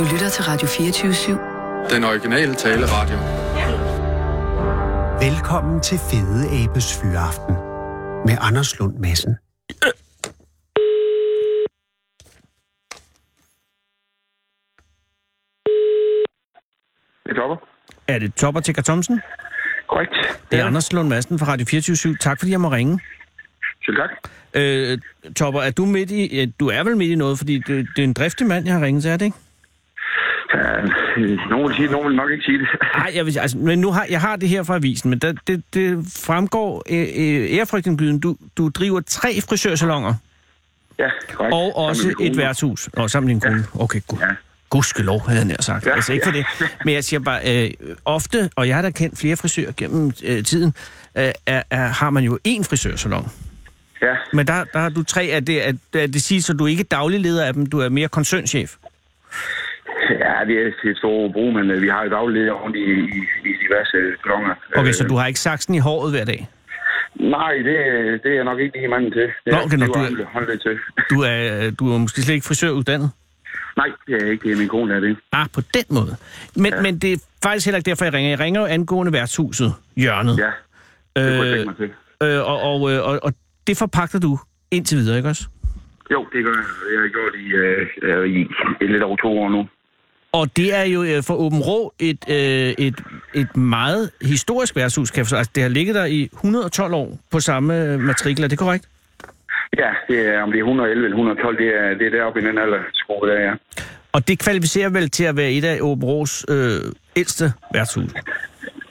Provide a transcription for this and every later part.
Du lytter til Radio 24-7. Den originale taleradio. Velkommen til Fede Abes Fyraften med Anders Lund Madsen. Det topper. Er det Topper til Thomsen? Korrekt. Det er Anders Lund Madsen fra Radio 24 Tak fordi jeg må ringe. Selv tak. Øh, Topper, er du midt i... ja, Du er vel midt i noget, fordi det, det er en driftig mand, jeg har ringet til, er det ikke? Ja, nogen vil sige det, nogen vil nok ikke sige det. Nej, jeg vil, altså, men nu har, jeg har det her fra avisen, men der, det, det fremgår øh, øh, ærefrygtindgyden. Du, du driver tre frisørsalonger Ja, korrekt. og også et værtshus. Og sammen med din kone. Okay, god. Ja. Gudskelov, havde jeg nær sagt. Ja, Ja, altså ikke for ja. det. Men jeg siger bare, øh, ofte, og jeg har da kendt flere frisører gennem øh, tiden, øh, er, er, har man jo én frisørsalon. Ja, Men der, der har du tre. Er det, er, er det siger, så du er ikke daglig leder af dem, du er mere koncernchef? Ja, det er et stort brug, men øh, vi har jo dagligt rundt i, i, i diverse klonger. Okay, så du har ikke saksen i håret hver dag? Nej, det, det er jeg nok ikke lige manden til. Det Nå, er, okay, nå, det du er- holde- til. Du er, du er måske slet ikke frisøruddannet? Nej, det er ikke er Min kone er det. Ah, på den måde. Men, ja. men det er faktisk heller ikke derfor, jeg ringer. Jeg ringer jo angående værtshuset, hjørnet. Ja, det kunne jeg øh, tænke mig til. øh, og, og, øh, og, og det forpagter du indtil videre, ikke også? Jo, det gør jeg. Jeg har gjort i, øh, øh, i, i lidt over to år nu. Og det er jo øh, for Åben Rå et, øh, et, et meget historisk værtshus, kan jeg. Altså, det har ligget der i 112 år på samme matrikel, er det korrekt? Ja, det er, om det er 111 eller 112, det er, det er deroppe i den alder, skole, der er. Og det kvalificerer vel til at være et af Åben Rås øh, ældste værtshus?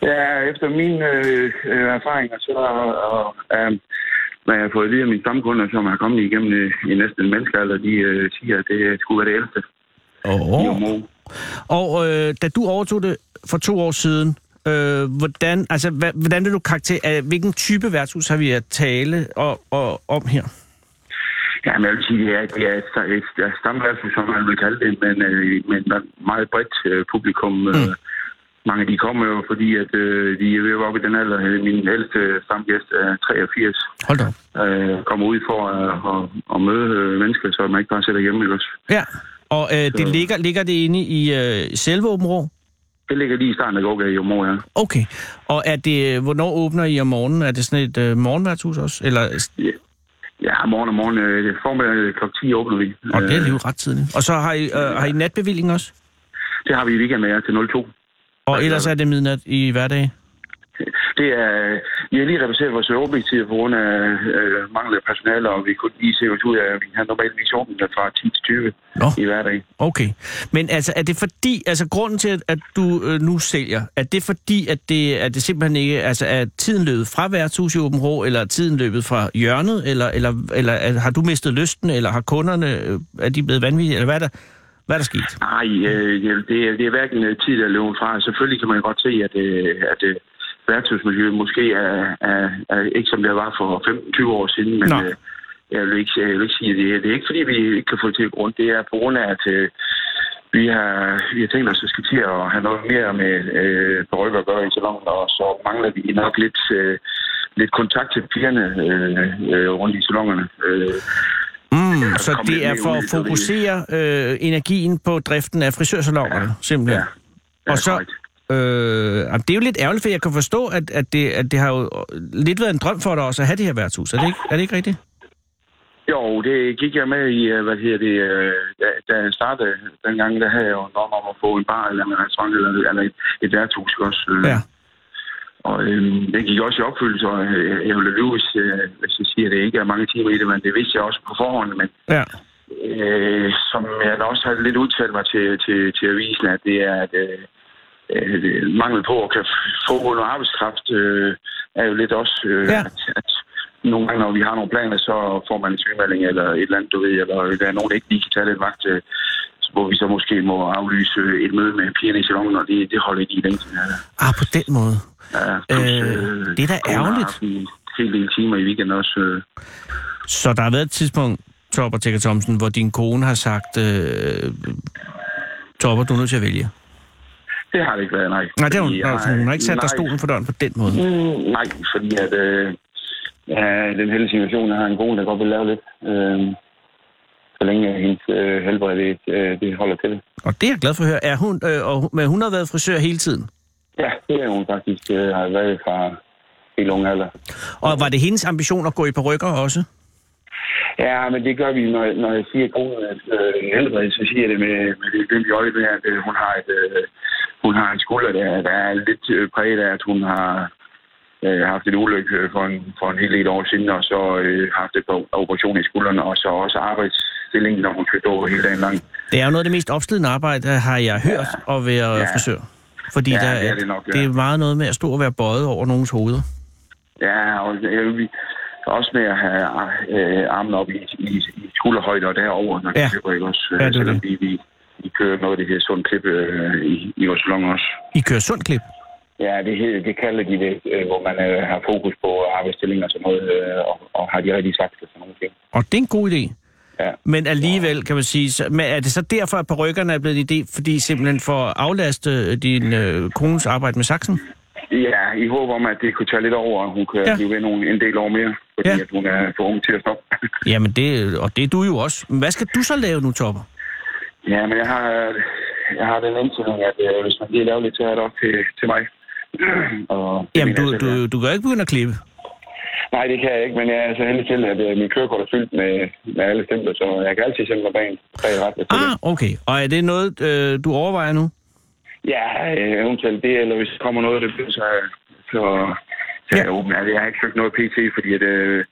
Ja, efter mine øh, øh, erfaringer, så og, øh, hvad jeg har fået at vide af mine stamkunder, som har kommet igennem øh, i næsten en menneskealder, de øh, siger, at det skulle være det ældste. Oh. Og øh, da du overtog det for to år siden, øh, hvordan, altså, hva, hvordan vil du karakter, hvilken type værtshus har vi at tale og, og, om her? Ja, men jeg vil sige, det er, det er et, et, et stamværelse, som man vil kalde det, men øh, et meget bredt øh, publikum. Mm. Øh, mange af de kommer jo, fordi at, øh, de er ved at være oppe i den alder. Min ældste stamgæst er 83. Hold da. Øh, kommer ud for at, at, at møde mennesker, så man ikke bare sidder hjemme. Ikke også? Ja, og øh, det ligger, ligger det inde i øh, selve Åben Rå? Det ligger lige i starten af gågade i Åbenrå, ja. Okay. Og er det, hvornår åbner I om morgenen? Er det sådan et øh, morgenværtshus også? Eller, Ja, morgen og morgen. Øh, formiddag kl. 10 åbner vi. og det er Øh, jo ret tidligt. Og så har I, øh, har I natbevilling også? det har vi i weekend med jer til 02. Og ellers er det midnat i hverdag? Det er, vi har lige reduceret vores åbningstid på grund af øh, mangel af personale, og vi kunne lige se os ud af, at vi har normalvis åbent fra 10 til 20 Nå. i hverdag. Okay. Men altså, er det fordi, altså grunden til, at, du øh, nu sælger, er det fordi, at det, at det simpelthen ikke, altså er tiden løbet fra værtshus i Åben Rå, eller er tiden løbet fra hjørnet, eller, eller, eller er, har du mistet lysten, eller har kunderne, øh, er de blevet vanvittige, eller hvad er der, hvad er der sket? Nej, øh, det, er, det er hverken øh, tid eller løbet fra. Selvfølgelig kan man godt se, at, øh, at øh, værtshusmiljøet måske er, er, er ikke som det var for 15-20 år siden, men øh, jeg, vil ikke, jeg vil ikke sige, at det, er- det er ikke fordi, vi ikke kan få det til grund. Det er på grund af, at øh, vi har, vi har tænkt os at skal til at have noget mere med øh, perukker at gøre i salonen, og så mangler vi nok lidt, øh, lidt kontakt til pigerne øh, øh, rundt i salonerne. Øh, Mm, så det er for at fokusere øh, energien på driften af frisørsalongerne, ja. simpelthen. ja, Og så. Øh, jamen, det er jo lidt ærgerligt, for jeg kan forstå, at, at, det, at det har jo lidt været en drøm for dig også at have det her værtshus. Er det ikke, er det ikke rigtigt? Jo, det gik jeg med i, øh, hvad hedder det, øh, da, da jeg startede dengang, der havde jeg jo en drøm om at få en bar eller en restaurant eller, eller et, et værtshus også. øh. Ja. Og øh, det gik også i opfyldelse, og øh, jeg ville lyve, hvis, øh, hvis jeg siger, at det ikke er mange timer i det, men det vidste jeg også på forhånd. Men Ja. øh, som jeg da også har lidt udtalt mig til, til, til avisen, at det er, at øh, øh, mangel på at kan få noget arbejdskraft øh, er jo lidt også, øh, Ja. at, at nogle gange, når vi har nogle planer, så får man en sygemelding eller et eller andet, du ved, eller der er nogen, der ikke lige kan tage den vagt, øh, hvor vi så måske må aflyse et møde med pigerne i salongen, og det, det holder ikke i længe. Ja, Ah, på den måde. ja, plus, Øh, det er da ærgerligt. En hel del timer i weekenden også. Øh. Så der har været et tidspunkt, Topper Tækker Thomsen, hvor din kone har sagt, øh, Topper, du er nødt til at vælge. Det har det ikke været, nej. Nej, det har hun, Fordi, altså, hun har ikke sat dig nej. stolen for døren på den måde. Mm, nej, fordi at, øh, ja, den heldige situation, jeg har en kone, der godt vil lave lidt. Øh, så længe hendes øh, helbred det, øh, det holder til. Og det er jeg glad for at høre. Er hun, øh, og, men hun har været frisør hele tiden? Ja, det er hun faktisk. Øh, har været fra helt unge alder. Og var det hendes ambition at gå i perukker også? Ja, men det gør vi, når, når jeg siger konens øh, helbred, så siger jeg det med, med det glimt i øjet, med, at øh, hun har et, øh, hun har en skulder, der, der er lidt øh, præget af, at hun har øh, haft et ulykke øh, for en, for en hel del år siden, og så øh, haft et par operationer i skuldrene, og så også arbejdsstillingen, når hun skal stå hele dagen lang. Det er jo noget af det mest opslidende arbejde, har jeg hørt, ja. at være Ja. frisør. Fordi Ja, der, det er det nok, ja. det er meget noget med at stå og være bøjet over nogens hoveder. Ja, og øh, vi, også med at have øh, armen op i, i, i skulderhøjde og derover, når Ja. vi køber, ikke også? Ja, det selvom det. vi, vi, vi kører noget af det her sund klip øh, i, i vores salon også. I kører sund klip. Ja, det, det kalder de det, øh, hvor man øh, har fokus på arbejdsstilling og sådan noget, øh, og, og har de rigtige sagt og sådan nogle ting. Og det er en god idé. Ja. Men alligevel, kan man sige, så, men er det så derfor, at perukkerne er blevet en idé, fordi simpelthen for at aflaste øh, din øh, kones arbejde med saksen? ja, i håb om, at det kunne tage lidt over, og hun kan Ja. blive ved nogle, en del år mere, fordi ja. at hun er for ung til at stoppe. Jamen, det, og det er du jo også. Men hvad skal du så lave nu, Topper? Ja, men jeg har, jeg har den indstilling, at øh, hvis man lige laver lidt, så er det op til, til mig. og Jamen, du, selv, ja. du, du kan ikke begynde at klippe. Nej, det kan jeg ikke, men jeg er så heldig til, at øh, min kørekort er fyldt med, med alle stempler, så jeg kan altid sende mig bag, bag ret. Ah, okay. Og er det noget, øh, du overvejer nu? Ja, øh, eventuelt det, eller hvis der kommer noget, det bliver så, så, så er jeg åben. Altså, jeg har ikke søgt noget PT, fordi at, øh,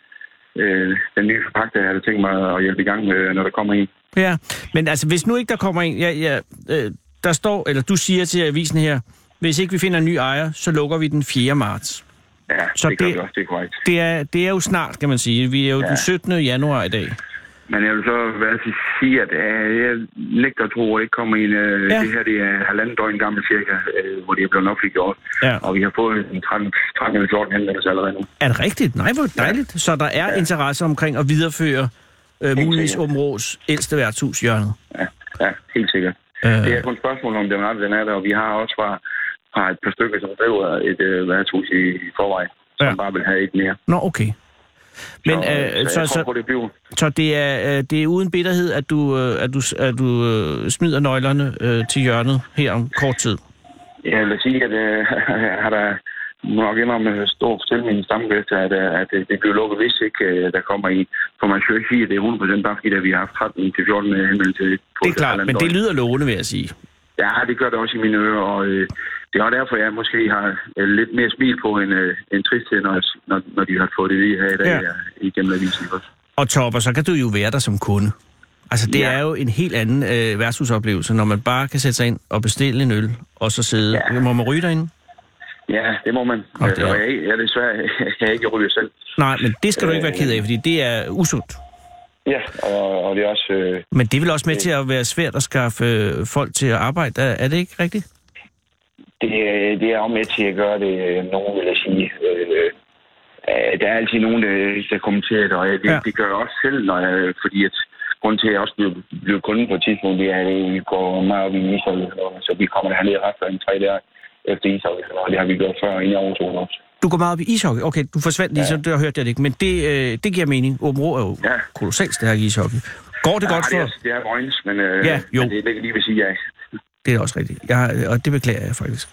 øh, den nye forpagter, jeg havde tænkt mig at hjælpe i gang med, når der kommer en. Ja, men altså, hvis nu ikke der kommer en... Ja, ja, øh, der står, eller du siger til avisen her, hvis ikke vi finder en ny ejer, så lukker vi den 4. marts. Ja, Så det det- vi også, det er korrekt. Det er, det er jo snart, kan man sige. Vi er jo ja. Ja. den 17. januar i dag. Men jeg vil så hvad til sige, at øh, jeg nægter at tro, at det ikke kommer en. Øh, Ja. ja. Det her det er halvanden døgn gammel cirka, øh, hvor det er blevet offentliggjort. Ja. Og vi har fået en 13, 13 eller 14 henvendelser allerede nu. Er det rigtigt? Nej, hvor dejligt. Så der er Ja. interesse omkring at videreføre øh, muligvis sikkert. Åben Rås ældste værtshus hjørnet. Ja, ja helt sikkert. Øh, Det er kun et spørgsmål om, den er, den er der, og vi har også fra, fra et par stykker, som driver et øh, værtshus i, i forvejen, som Ja. bare vil have et mere. Nå, okay. Men så, øh, så, så, tror så, på, det bliver. så det, er, øh, det er uden bitterhed, at du, øh, at du, at du øh, smider nøglerne øh, til hjørnet her om kort tid. Jeg vil sige, at øh, har der nok indrømme stor fortælle min stamgæst, at, øh, at det, bliver lukket, hvis ikke øh, der kommer en. For man skal jo ikke sige, at det er 100% bare fordi, at vi har haft 13 til 14 henvendelser. på Det er klart, men det lyder lovende, vil jeg sige. Ja, det gør det også i mine ører, og øh, det er også derfor, jeg måske har øh, lidt mere smil på en, øh, en tristhed, når, når, når de har fået det lige her i dag Ja. igennem avisen. Og Topper, så kan du jo være der som kunde. Altså, det ja. Er jo en helt anden øh, værtshusoplevelse, når man bare kan sætte sig ind og bestille en øl, og så sidde. Ja. Må man ryge derinde? Ja, det må man. Og Og, det er- og jeg, jeg desværre jeg ikke ryger selv. Nej, men det skal du ikke være Øh. ked af, fordi det er usundt. Ja, og, og det er også... Øh, Men det er vel også med til at være svært at skaffe øh, folk til at arbejde. Er, er det ikke rigtigt? det, er- det er også med til at gøre det, øh, nogen vil jeg sige. Øh, øh, der er altid nogen, der, der kommenterer det, og jeg- det, Ja. det gør jeg også selv, når jeg, fordi at grunden til, at jeg også blev, blev kunde på et tidspunkt, det er, at vi går meget op i ishockey, så vi kommer derned ret for en tre der efter ishockey, og det har vi gjort før, inden jeg overtog det også. Du går meget op i ishockey. Okay, du forsvandt lige, ja. Så det har hørt jeg det ikke. Men det, øh, det giver mening. Åben Rå er jo ja. Kolossalt stærk i ishockey. Går det ja, godt det for... er, det er Vojens, men, øh, Ja, jo. men det ligger lige ved siden af. Det er også rigtigt. Jeg, og det beklager jeg faktisk.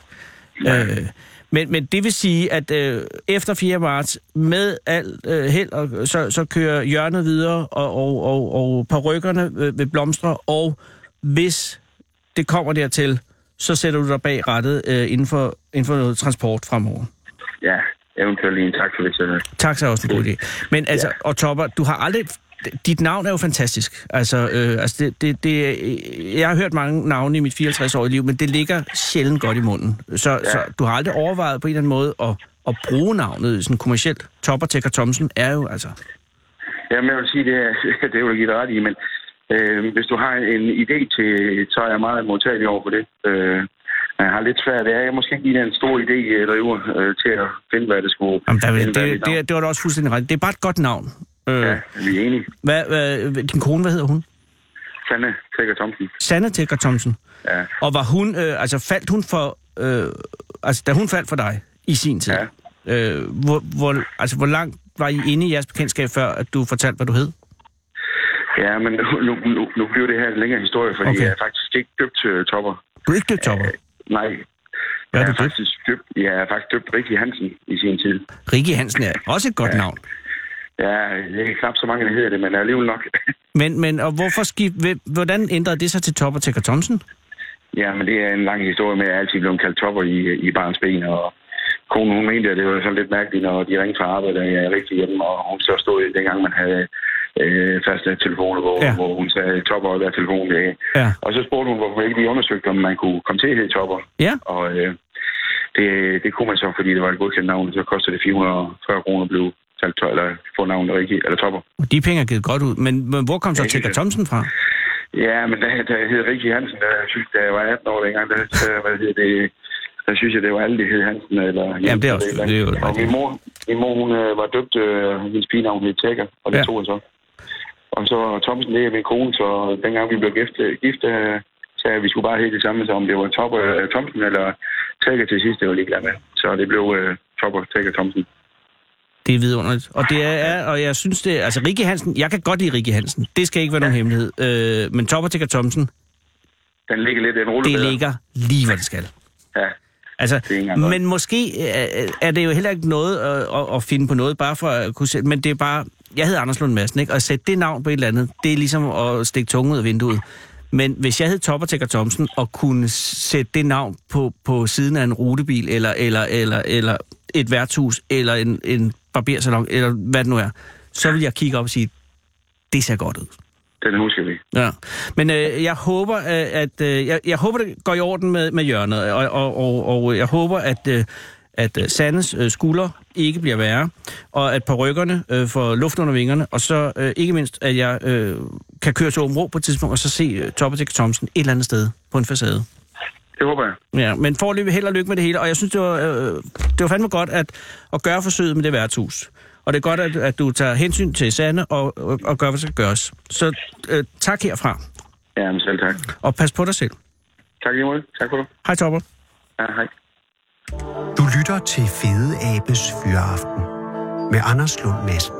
Ja. Øh, men, men det vil sige, at øh, efter 4. marts, med al øh, held, og, så, så kører hjørnet videre, og, og, og, og parrykkerne øh, vil blomstre, og hvis det kommer dertil, så sætter du dig bag rettet øh, inden, for, inden for noget transport fremover. Ja, eventuelt lige en tak for det. Så. Taxa er også en god idé. Men altså, ja. og Topper, du har aldrig... Dit navn er jo fantastisk. Altså, øh, altså det, det, det, jeg har hørt mange navne i mit 54-årige liv, men det ligger sjældent godt i munden. Så, ja. så du har aldrig overvejet på en eller anden måde at, at bruge navnet sådan kommercielt. Topper Tækker Thomsen er jo altså... Jamen, jeg vil sige, det er, det er jo dig ret i, men øh, hvis du har en idé til, så er jeg meget modtagelig over for det. Øh, jeg har lidt svært. Det er måske ikke lige en stor idé, jeg driver øh, til at finde, hvad det skulle Jamen, der, indebære det, navn. det, det var da også fuldstændig ret. Det er bare et godt navn. Øh, Ja, ja. vi er enige. hvad, hvad, din kone, hvad hedder hun? Sanne Tækker Thomsen. Sanne Tækker Thomsen. Ja. Og var hun, øh, altså faldt hun for, øh, altså da hun faldt for dig i sin tid, Ja. øh, hvor, hvor, altså hvor langt var I inde i jeres bekendtskab, før at du fortalte, hvad du hed? Ja, men nu, nu, nu, bliver det her en længere historie, fordi Okay. jeg er faktisk ikke døbt uh, topper. Du er ikke døbt topper. Nej. Hvad er jeg du døbt? faktisk døbt, jeg er faktisk døbt Rikke Hansen i sin tid. Rikke Hansen er også et godt navn. Ja, det er knap så mange, der hedder det, men alligevel nok. Men, men og hvorfor skift, hvordan ændrede det sig til Topper til Thomsen? ja, men det er en lang historie med, at jeg altid blev kaldt topper i, i barns ben, og konen hun mente, at det var sådan lidt mærkeligt, når de ringte fra arbejde, og jeg er rigtig hjemme, og hun så stod dengang, man havde øh, faste telefoner, hvor, Ja. hvor hun sagde topper og der telefon. Det. Ja. Og så spurgte hun, hvorfor ikke vi undersøgte, om man kunne komme til at hedde topper. Ja, Og øh, det, det kunne man så, fordi det var et godkendt navn, så kostede det 440 kroner at blive tøj, eller få navnet Rikke, eller topper. og de penge er givet godt ud. Men, men hvor kom så Ja, Tigger Thomsen fra? Ja, men da, da jeg hed Rikke Hansen, da, jeg synes, da jeg var 18 år dengang, der, der, hvad hedder det, der synes jeg, det var alle, det hed Hansen. Eller, Jamen, det er også- det er jo Og rigtigt. min mor, min mor hun øh, var døbt, øh, hendes pigenavn hed Tækker, og det ja. tog jeg så. Og så Thomsen, det er min kone, så dengang vi blev gift, gift øh, sagde jeg, at vi skulle bare hedde det samme, så om det var Topper, øh, Thomsen eller Tækker til sidst, det var ligeglad med. Så det blev øh, Topper, Tækker, Thomsen. Det er vidunderligt. Og det er, og jeg synes det, altså Rikke Hansen, jeg kan godt lide Rikke Hansen. Det skal ikke være nogen hemmelighed. Øh, men Topper Tigger Thomsen, Den ligger lidt en rulle det ligger lige, hvad det skal. Ja, Altså, men måske er, er det jo heller ikke noget at, at, finde på noget, bare for at kunne sætte, men det er bare, jeg hedder Anders Lund Madsen, ikke? Og at sætte det navn på et eller andet, det er ligesom at stikke tungen ud af vinduet. Men hvis jeg hed Topper Tigger Thomsen og kunne sætte det navn på, på siden af en rutebil, eller, eller, eller, eller et værtshus, eller en, en barbersalon, eller hvad det nu er, så vil jeg kigge op og sige, det ser godt ud. den husker vi. Ja, men øh, jeg håber, øh, at øh, jeg, jeg håber det går i orden med, med hjørnet, og, og, og, og jeg håber, at øh, at øh, Sandes øh, skulder ikke bliver værre, og at parrykkerne øh, får luft under vingerne, og så øh, ikke mindst, at jeg øh, kan køre til Åben på et tidspunkt, og så se øh, Toppe Thomsen et eller andet sted på en facade. Det håber jeg. Ja, men forløbig held og lykke med det hele, og jeg synes, det var, øh, det var fandme godt at, at gøre forsøget med det værtshus. Og det er godt, at, at du tager hensyn til Sande og, og, og gør, hvad der skal gøres. Så øh, tak herfra, Ja, men selv tak. og pas på dig selv. Tak lige måde. Tak for det. Hej Topper. Ja, hej. Du lytter til Fede Abes Fyraften med Anders Lund Madsen.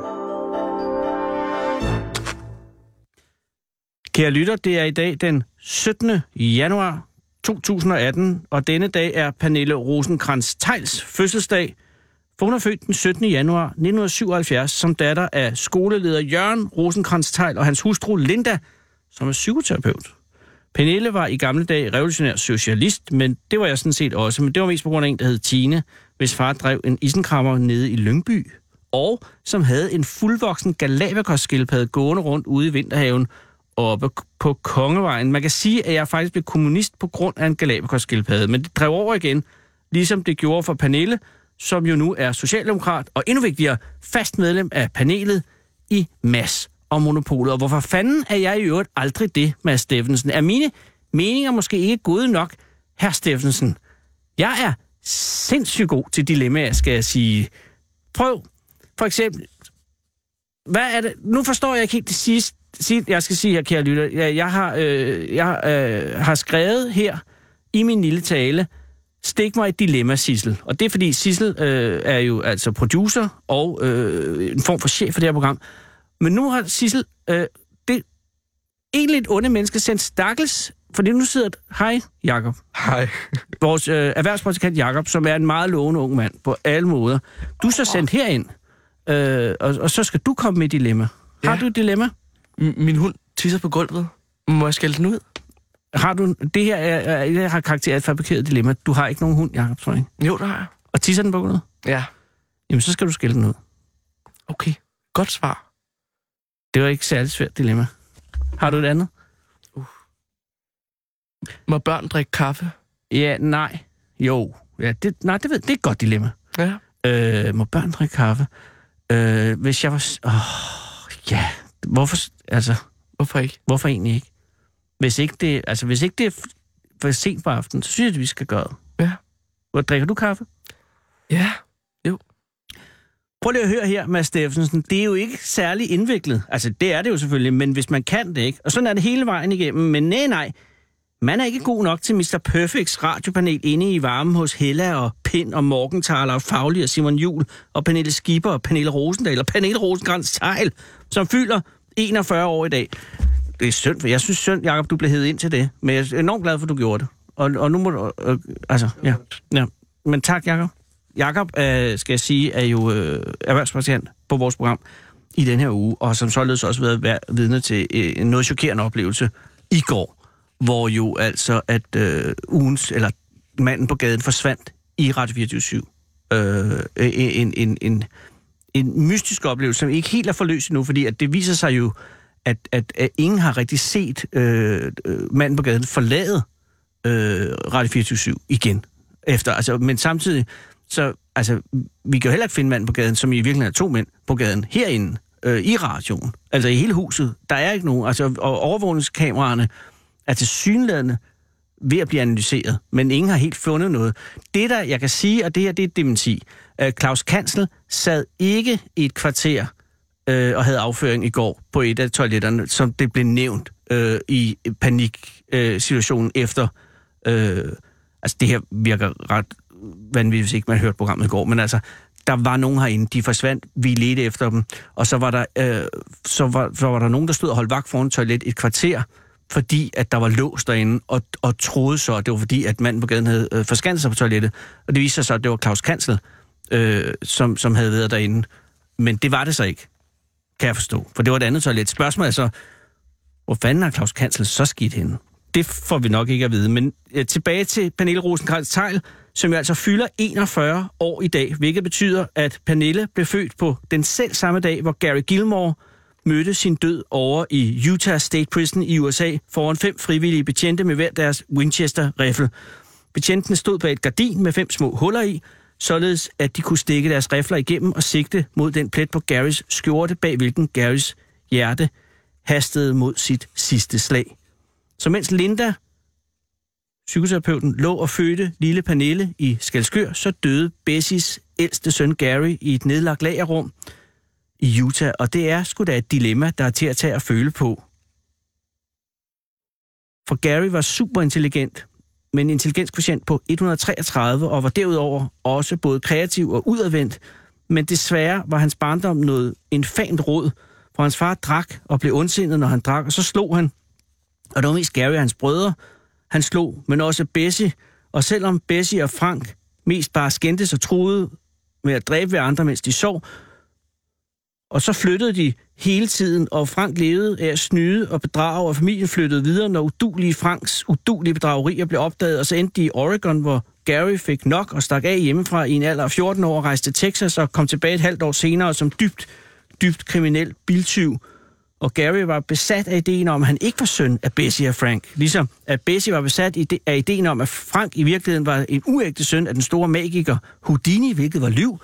Kære lytter, det er i dag den 17. januar 2018, og denne dag er Pernille rosenkrantz teils fødselsdag. For hun er født den 17. januar 1977 som datter af skoleleder Jørgen rosenkrantz teil og hans hustru Linda, som er psykoterapeut. Pernille var i gamle dage revolutionær socialist, men det var jeg sådan set også. Men det var mest på grund af en, der hed Tine, hvis far drev en isenkrammer nede i Lyngby, og som havde en fuldvoksen Galapagos-skildpadde gående rundt ude i vinterhaven oppe på Kongevejen. Man kan sige, at jeg faktisk blev kommunist på grund af en Galapagos-skildpadde, men det drev over igen, ligesom det gjorde for Pernille, som jo nu er socialdemokrat, og endnu vigtigere, fast medlem af panelet i MAS og Monopolet. Og hvorfor fanden er jeg i øvrigt aldrig det, Mads Steffensen? Er mine meninger måske ikke gode nok, herr Steffensen? Jeg er sindssygt god til dilemmaer, skal jeg sige. Prøv for eksempel, hvad er det? Nu forstår jeg ikke helt det sidste, sidste jeg skal sige her, kære lytter. Jeg, jeg, har, øh, jeg øh, har skrevet her i min lille tale, stik mig et dilemma, Sissel. Og det er fordi, Sissel øh, er jo altså producer og øh, en form for chef for det her program. Men nu har Sissel, øh, det egentlig et onde menneske, sendt stakkels, fordi nu sidder... Hej, Jakob. Hej. Vores øh, erhvervspraktikant Jakob, som er en meget lovende ung mand på alle måder. Du er så sendt herind, øh, og, og så skal du komme med et dilemma. Har Ja. du et dilemma? M- min hund tisser på gulvet. Må jeg skælde den ud? Har du, det her er, det her har karakter af et fabrikeret dilemma. Du har ikke nogen hund, Jakob, tror jeg. Jo, der har jeg. Og tisser den på gulvet? Ja. Jamen, så skal du skælde den ud. Okay. Godt svar. Det var ikke særlig svært dilemma. Har du et andet? Må børn drikke kaffe? Ja, nej. Jo. Ja, det, nej, det, ved, det er et godt dilemma. Ja. Øh, må børn drikke kaffe? Øh, hvis jeg var... Åh, ja. Hvorfor, altså, Hvorfor ikke? hvorfor egentlig ikke? Hvis ikke det, altså, hvis ikke det er for sent på aftenen, så synes jeg, at vi skal gøre det. Ja. Hvor drikker du kaffe? Ja. Prøv lige at høre her, Mads Steffensen. Det er jo ikke særlig indviklet. Altså, det er det jo selvfølgelig, men hvis man kan det ikke. Og sådan er det hele vejen igennem. Men nej, nej. Man er ikke god nok til Mr. Perfects radiopanel inde i varmen hos Hella og Pind og Morgenthaler og Fagli og Simon Jul og Pernille Skipper og Pernille Rosendal og Pernille Rosengrans Tejl, som fylder 41 år i dag. Det er synd, for jeg synes synd, Jacob, du blev hævet ind til det. Men jeg er enormt glad for, at du gjorde det. Og, og nu må du... Øh, øh altså, ja. ja. Men tak, Jacob. Jakob, øh, skal jeg sige, er jo øh, erhvervspræsident på vores program i den her uge, og som således også været vidne til øh, en noget chokerende oplevelse i går, hvor jo altså, at øh, ugens, eller manden på gaden forsvandt i Radio 24 øh, øh, en, en, en, en mystisk oplevelse, som ikke helt er forløst endnu, fordi at det viser sig jo, at, at, at ingen har rigtig set øh, øh manden på gaden forlade øh, Radio 24 igen. Efter, altså, men samtidig så altså, vi kan jo heller ikke finde mand på gaden, som i virkeligheden er to mænd på gaden herinde øh, i radioen. Altså i hele huset. Der er ikke nogen. Altså, og overvågningskameraerne er til synlædende ved at blive analyseret, men ingen har helt fundet noget. Det der, jeg kan sige, og det her, det er dementi. Øh, Claus Kansel sad ikke i et kvarter øh, og havde afføring i går på et af toiletterne, som det blev nævnt øh, i paniksituationen øh, efter. Øh, altså det her virker ret vanvittigt, hvis ikke man hørte programmet i går, men altså, der var nogen herinde, de forsvandt, vi ledte efter dem, og så var der, øh, så var, så var der nogen, der stod og holdt vagt foran toilet et kvarter, fordi at der var låst derinde, og, og troede så, at det var fordi, at manden på gaden havde øh, forskanset sig på toilettet. Og det viste sig så, at det var Claus Kansel, øh, som, som havde været derinde. Men det var det så ikke, kan jeg forstå. For det var et andet toilet. Spørgsmålet er så, hvor fanden har Claus Kansel så skidt henne? Det får vi nok ikke at vide. Men øh, tilbage til Pernille rosenkrantz teil som jo altså fylder 41 år i dag, hvilket betyder, at Pernille blev født på den selv samme dag, hvor Gary Gilmore mødte sin død over i Utah State Prison i USA foran fem frivillige betjente med hver deres Winchester-rifle. Betjentene stod bag et gardin med fem små huller i, således at de kunne stikke deres rifler igennem og sigte mod den plet på Garys skjorte, bag hvilken Garys hjerte hastede mod sit sidste slag. Så mens Linda psykoterapeuten lå og fødte lille Pernille i Skalskør, så døde Bessies ældste søn Gary i et nedlagt lagerrum i Utah. Og det er sgu da et dilemma, der er til at tage og føle på. For Gary var super intelligent, med en intelligenskvotient på 133, og var derudover også både kreativ og udadvendt. Men desværre var hans barndom noget infant råd, for hans far drak og blev ondsindet, når han drak, og så slog han. Og det var mest Gary og hans brødre, han slog, men også Bessie. Og selvom Bessie og Frank mest bare skændtes og troede med at dræbe hver andre, mens de sov, og så flyttede de hele tiden, og Frank levede af at snyde og bedrage, og familien flyttede videre, når udulige Franks udulige bedragerier blev opdaget, og så endte de i Oregon, hvor Gary fik nok og stak af hjemmefra i en alder af 14 år, rejste til Texas og kom tilbage et halvt år senere som dybt, dybt kriminel biltyv og Gary var besat af ideen om, at han ikke var søn af Bessie og Frank. Ligesom at Bessie var besat af ideen om, at Frank i virkeligheden var en uægte søn af den store magiker Houdini, hvilket var liv.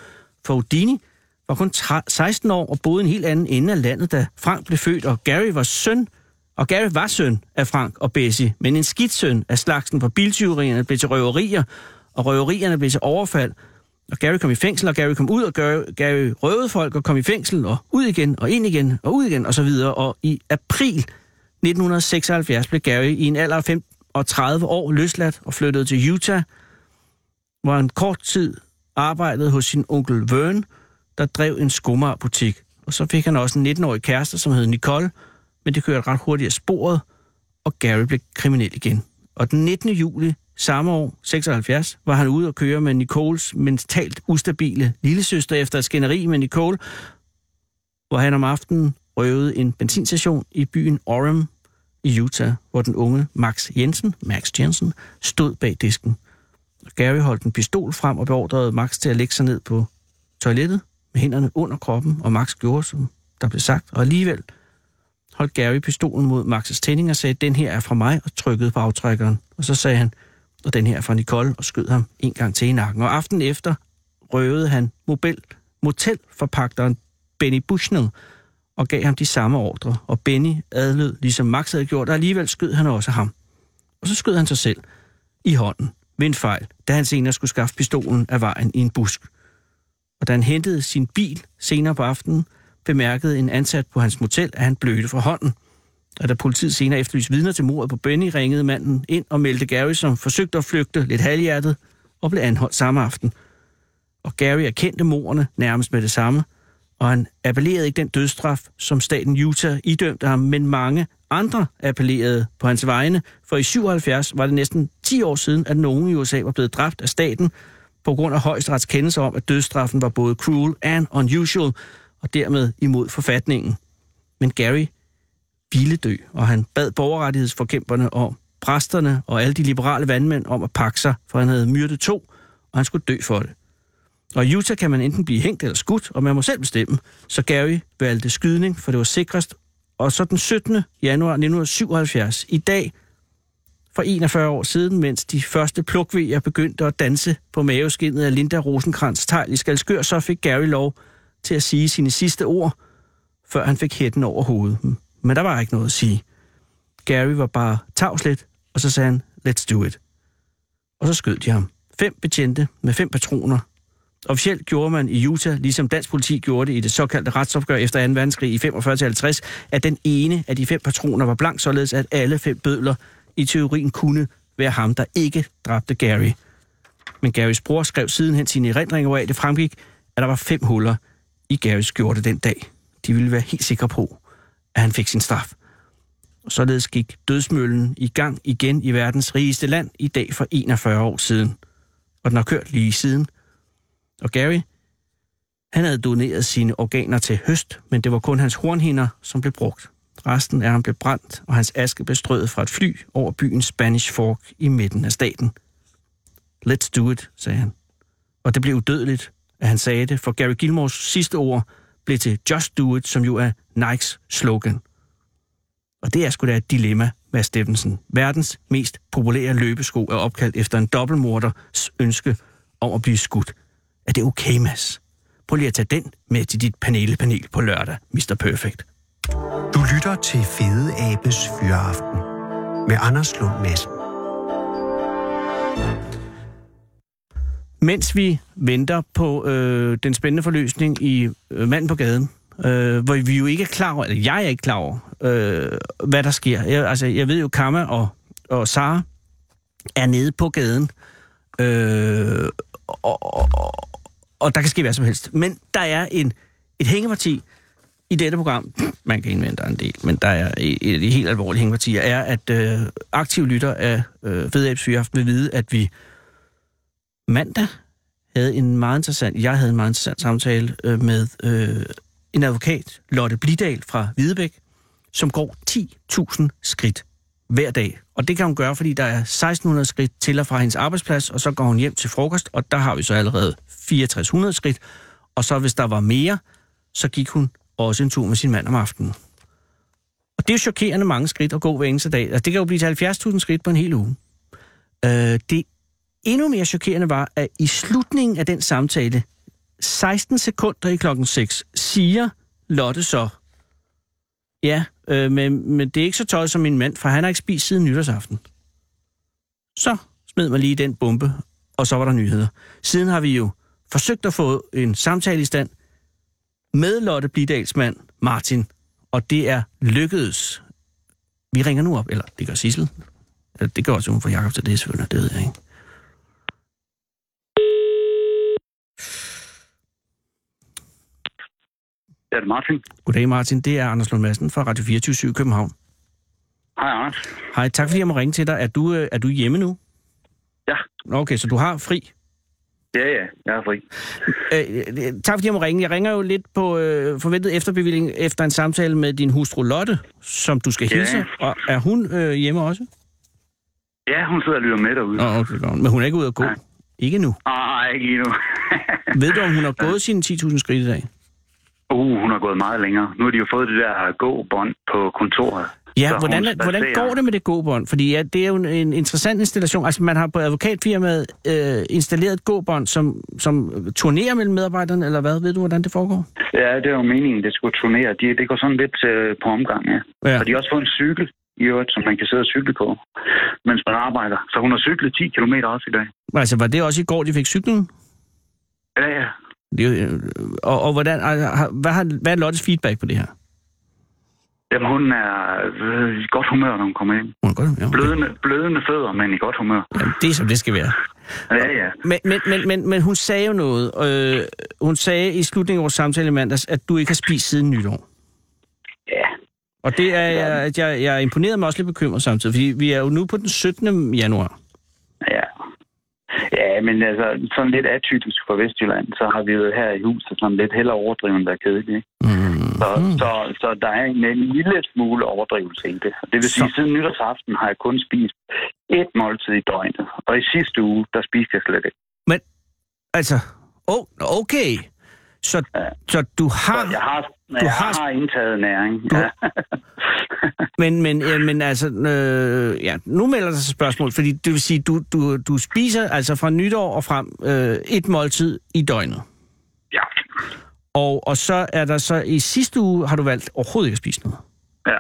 For Houdini var kun 16 år og boede en helt anden ende af landet, da Frank blev født, og Gary var søn og Gary var søn af Frank og Bessie, men en skidt søn af slagsen på biltyverierne blev til røverier, og røverierne blev til overfald, og Gary kom i fængsel, og Gary kom ud, og Gary, Gary røvede folk og kom i fængsel, og ud igen, og ind igen, og ud igen, og så videre. Og i april 1976 blev Gary i en alder af 35 år løsladt og flyttede til Utah, hvor han kort tid arbejdede hos sin onkel Vern, der drev en skomagerbutik. Og så fik han også en 19-årig kæreste, som hed Nicole, men det kørte ret hurtigt af sporet, og Gary blev kriminel igen. Og den 19. juli Samme år, 76, var han ude og køre med Nicoles mentalt ustabile lillesøster efter et skænderi med Nicole, hvor han om aftenen røvede en benzinstation i byen Orem i Utah, hvor den unge Max Jensen, Max Jensen, stod bag disken. Gary holdt en pistol frem og beordrede Max til at lægge sig ned på toilettet med hænderne under kroppen, og Max gjorde, som der blev sagt, og alligevel holdt Gary pistolen mod Max's tænding og sagde, den her er fra mig, og trykkede på aftrækkeren. Og så sagde han, og den her fra Nicole, og skød ham en gang til i nakken. Og aften efter røvede han mobil motelforpagteren Benny Bushnell og gav ham de samme ordre. Og Benny adlød, ligesom Max havde gjort, og alligevel skød han også ham. Og så skød han sig selv i hånden ved en fejl, da han senere skulle skaffe pistolen af vejen i en busk. Og da han hentede sin bil senere på aftenen, bemærkede en ansat på hans motel, at han blødte fra hånden – og da politiet senere efterlyste vidner til mordet på Benny, ringede manden ind og meldte Gary, som forsøgte at flygte lidt halvhjertet, og blev anholdt samme aften. Og Gary erkendte morderne nærmest med det samme, Og han appellerede ikke den dødsstraf, som staten Utah idømte ham, men mange andre appellerede på hans vegne, for i 77 var det næsten 10 år siden, at nogen i USA var blevet dræbt af staten på grund af højesterets kendelse om, at dødsstraffen var både cruel and unusual, og dermed imod forfatningen. Men Gary ville dø, og han bad borgerrettighedsforkæmperne og præsterne og alle de liberale vandmænd om at pakke sig, for han havde myrdet to, og han skulle dø for det. Og i Utah kan man enten blive hængt eller skudt, og man må selv bestemme. Så Gary valgte skydning, for det var sikrest. Og så den 17. januar 1977, i dag, for 41 år siden, mens de første plukvejer begyndte at danse på maveskinnet af Linda Rosenkrantz tegl i Skalskør, så fik Gary lov til at sige sine sidste ord, før han fik hætten over hovedet. Men der var ikke noget at sige. Gary var bare tavs lidt, og så sagde han, let's do it. Og så skød de ham. Fem betjente med fem patroner. Officielt gjorde man i Utah, ligesom dansk politi gjorde det i det såkaldte retsopgør efter 2. verdenskrig i 45-50, at den ene af de fem patroner var blank, således at alle fem bødler i teorien kunne være ham, der ikke dræbte Gary. Men Garys bror skrev sidenhen sine erindringer, hvor det fremgik, at der var fem huller i Garys skjorte den dag. De ville være helt sikre på, at han fik sin straf. Således gik dødsmøllen i gang igen i verdens rigeste land i dag for 41 år siden. Og den har kørt lige siden. Og Gary, han havde doneret sine organer til høst, men det var kun hans hornhinder, som blev brugt. Resten af ham blev brændt, og hans aske blev strøget fra et fly over byen Spanish Fork i midten af staten. Let's do it, sagde han. Og det blev udødeligt, at han sagde det, for Gary Gilmores sidste ord blev til Just Do It, som jo er Nikes slogan. Og det er sgu da et dilemma, Mads Steffensen. Verdens mest populære løbesko er opkaldt efter en dobbeltmorders ønske om at blive skudt. Er det okay, Mads? Prøv lige at tage den med til dit panelepanel på lørdag, Mr. Perfect. Du lytter til Fede Abes Fyraften med Anders Lund Madsen. Mens vi venter på øh, den spændende forløsning i øh, Manden på gaden, øh, hvor vi jo ikke er klar over, eller jeg er ikke klar over, øh, hvad der sker. Jeg, altså, jeg ved jo, Kamma og, og Sara er nede på gaden, øh, og, og, og, og der kan ske hvad som helst. Men der er en, et hængeparti i dette program, man kan indvende en del, men der er et af de helt alvorlige hængepartier, er, at øh, aktive lytter af øh, Fedabs Fyraften vil vide, at vi mandag havde en meget interessant, jeg havde en meget interessant samtale øh, med øh, en advokat, Lotte Blidal fra Hvidebæk, som går 10.000 skridt hver dag. Og det kan hun gøre, fordi der er 1.600 skridt til og fra hendes arbejdsplads, og så går hun hjem til frokost, og der har vi så allerede 6400 skridt. Og så hvis der var mere, så gik hun også en tur med sin mand om aftenen. Og det er jo chokerende mange skridt at gå hver eneste dag. Altså, det kan jo blive til 70.000 skridt på en hel uge. Øh, det endnu mere chokerende var, at i slutningen af den samtale, 16 sekunder i klokken 6, siger Lotte så, ja, øh, men, men det er ikke så tøj som min mand, for han har ikke spist siden nytårsaften. Så smed man lige den bombe, og så var der nyheder. Siden har vi jo forsøgt at få en samtale i stand med Lotte Blidals mand, Martin, og det er lykkedes. Vi ringer nu op, eller det gør Sissel. Eller det gør også hun for Jacob, så det er selvfølgelig, det ved jeg ikke. Det er det Martin. Goddag Martin, det er Anders Lund Madsen fra Radio 24 i København. Hej Anders. Hej, tak fordi jeg må ringe til dig. Er du, øh, er du hjemme nu? Ja. Okay, så du har fri? Ja, ja, jeg er fri. Øh, øh, tak fordi jeg må ringe. Jeg ringer jo lidt på øh, forventet efterbevilling efter en samtale med din hustru Lotte, som du skal Ja. hilse. Og er hun øh, hjemme også? Ja, hun sidder og lytter med derude. Nå, okay. Men hun er ikke ude at gå? Nej. Ikke nu. Nej, ikke lige nu. Ved du, om hun har gået sine 10.000 skridt i dag? Uh, hun har gået meget længere. Nu har de jo fået det der gå-bånd på kontoret. Ja, Så hvordan, hvordan går det med det gåbånd? Fordi ja, det er jo en, en interessant installation. Altså, man har på advokatfirmaet øh, installeret et gåbånd, som, som turnerer mellem medarbejderne, eller hvad? Ved du, hvordan det foregår? Ja, det er jo meningen, det skulle turnere. De, det går sådan lidt øh, på omgang, ja. Ja. Og de har også fået en cykel, i øvrigt, som man kan sidde og cykle på, mens man arbejder. Så hun har cyklet 10 km også i dag. Altså, var det også i går, de fik cyklen? Ja, ja. Øh, og, og hvordan, altså, hvad, har, hvad er Lottes feedback på det her? Jamen, hun er øh, i godt humør, når hun kommer ind. Hun er godt, ja, okay. Blødende, blødende fødder, men i godt humør. Jamen, det er som det skal være. Ja, ja. Men, men, men, men, men hun sagde jo noget. Øh, hun sagde i slutningen af vores samtale i mandags, at du ikke har spist siden nytår. Ja, Og det er, jeg, at jeg, jeg er imponeret, men også lidt bekymret samtidig, fordi vi er jo nu på den 17. januar. ja. Ja, men altså, sådan lidt atypisk for Vestjylland, så har vi jo her i huset sådan lidt heller overdriven, der er kedeligt. Mm. Så, så, så der er en, en lille smule overdrivelse i det. Det vil sige, Så- siden nytårsaften har jeg kun spist et måltid i døgnet. Og i sidste uge, der spiste jeg slet ikke. Altså, oh, okay. Så, Ja. så du har... Så jeg har, du jeg har- har, indtaget næring. Du- Ja. Men, men, øh, men altså, øh, ja, nu melder der sig spørgsmål, fordi det vil sige, du, du, du spiser altså fra nytår og frem øh, et måltid i døgnet. ja. Og, og så er der så i sidste uge, har du valgt overhovedet ikke at spise noget. Ja.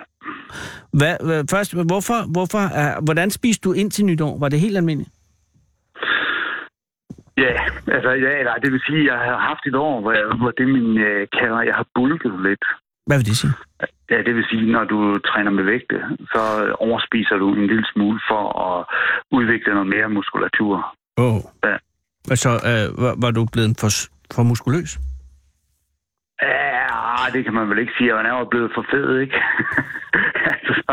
Hvad, hvad, først, hvorfor, hvorfor, er, hvordan spiste du ind til nytår? Var det helt almindeligt? Ja, altså, ja, nej, det vil sige, at jeg har haft et år, hvor, jeg, hvor det min øh, kalder, jeg har bulket lidt. Hvad vil det sige? Ja, det vil sige, når du træner med vægte, så overspiser du en lille smule for at udvikle noget mere muskulatur. Åh. Oh. Ja. Altså, øh, var, var du blevet for, for muskuløs? Ja, det kan man vel ikke sige. Jeg er jo blevet for fed, ikke? altså,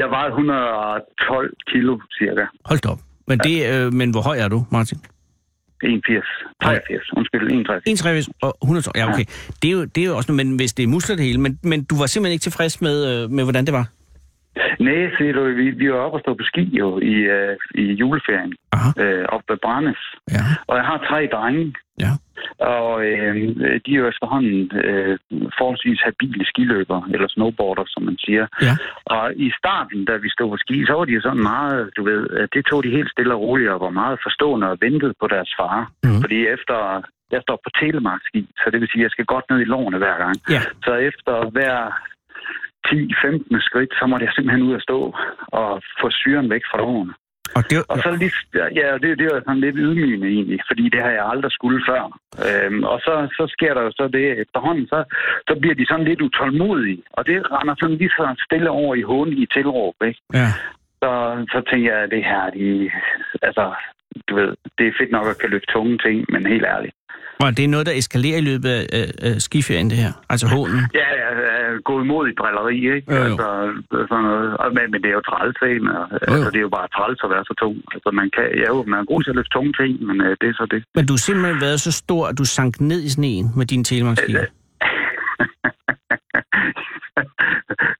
jeg- vejede 112 kilo, cirka. Hold op. Men, det, øh, men hvor høj er du, Martin? 81. 83. Undskyld, 61. 1,83 og 112. Ja, okay. Det er, jo, det er jo også men hvis det er muskler det hele. Men, men du var simpelthen ikke tilfreds med, øh, med hvordan det var? Nej, siger du, vi, vi var oppe og stå på ski jo i, uh, i juleferien, Aha. uh, oppe ved Brandes. Ja. Og jeg har tre drenge, Ja. og øh, de er jo efterhånden øh, forholdsvis habile skiløbere, eller snowboarder, som man siger. Ja. Og i starten, da vi stod på ski, så var de sådan meget, du ved, øh, det tog de helt stille og roligt, og var meget forstående og ventede på deres far. Mhm. Fordi efter, jeg står på telemarkski, så det vil sige, at jeg skal godt ned i lårene hver gang. Ja. Så efter hver 10-15 skridt, så måtte jeg simpelthen ud og stå og få syren væk fra lårene. Og det, Og så lige, ja, det, det var sådan lidt ydmygende egentlig, fordi det har jeg aldrig skulle før. Øhm, og så, så sker der jo så det efterhånden, så, så bliver de sådan lidt utålmodige, og det render sådan lige så stille over i hånden i tilråb, ikke? ja. Så, så tænker jeg, at det her, de, altså, du ved, det er fedt nok at kan løfte tunge ting, men helt ærligt. Og det er noget, der eskalerer i løbet af, af skiferien, det her. Altså hånden. Ja, gå imod i drilleri, ikke? Jo, jo. Altså, sådan noget. Og, men, men det er jo træls, ikke? Og, Altså, det er jo bare træls at være så tung. Altså, man kan, ja, jo, man er god til at løfte tunge ting, men øh, det er så det. Men du har simpelthen været så stor, at du sank ned i sneen med din telemarkski. Øh,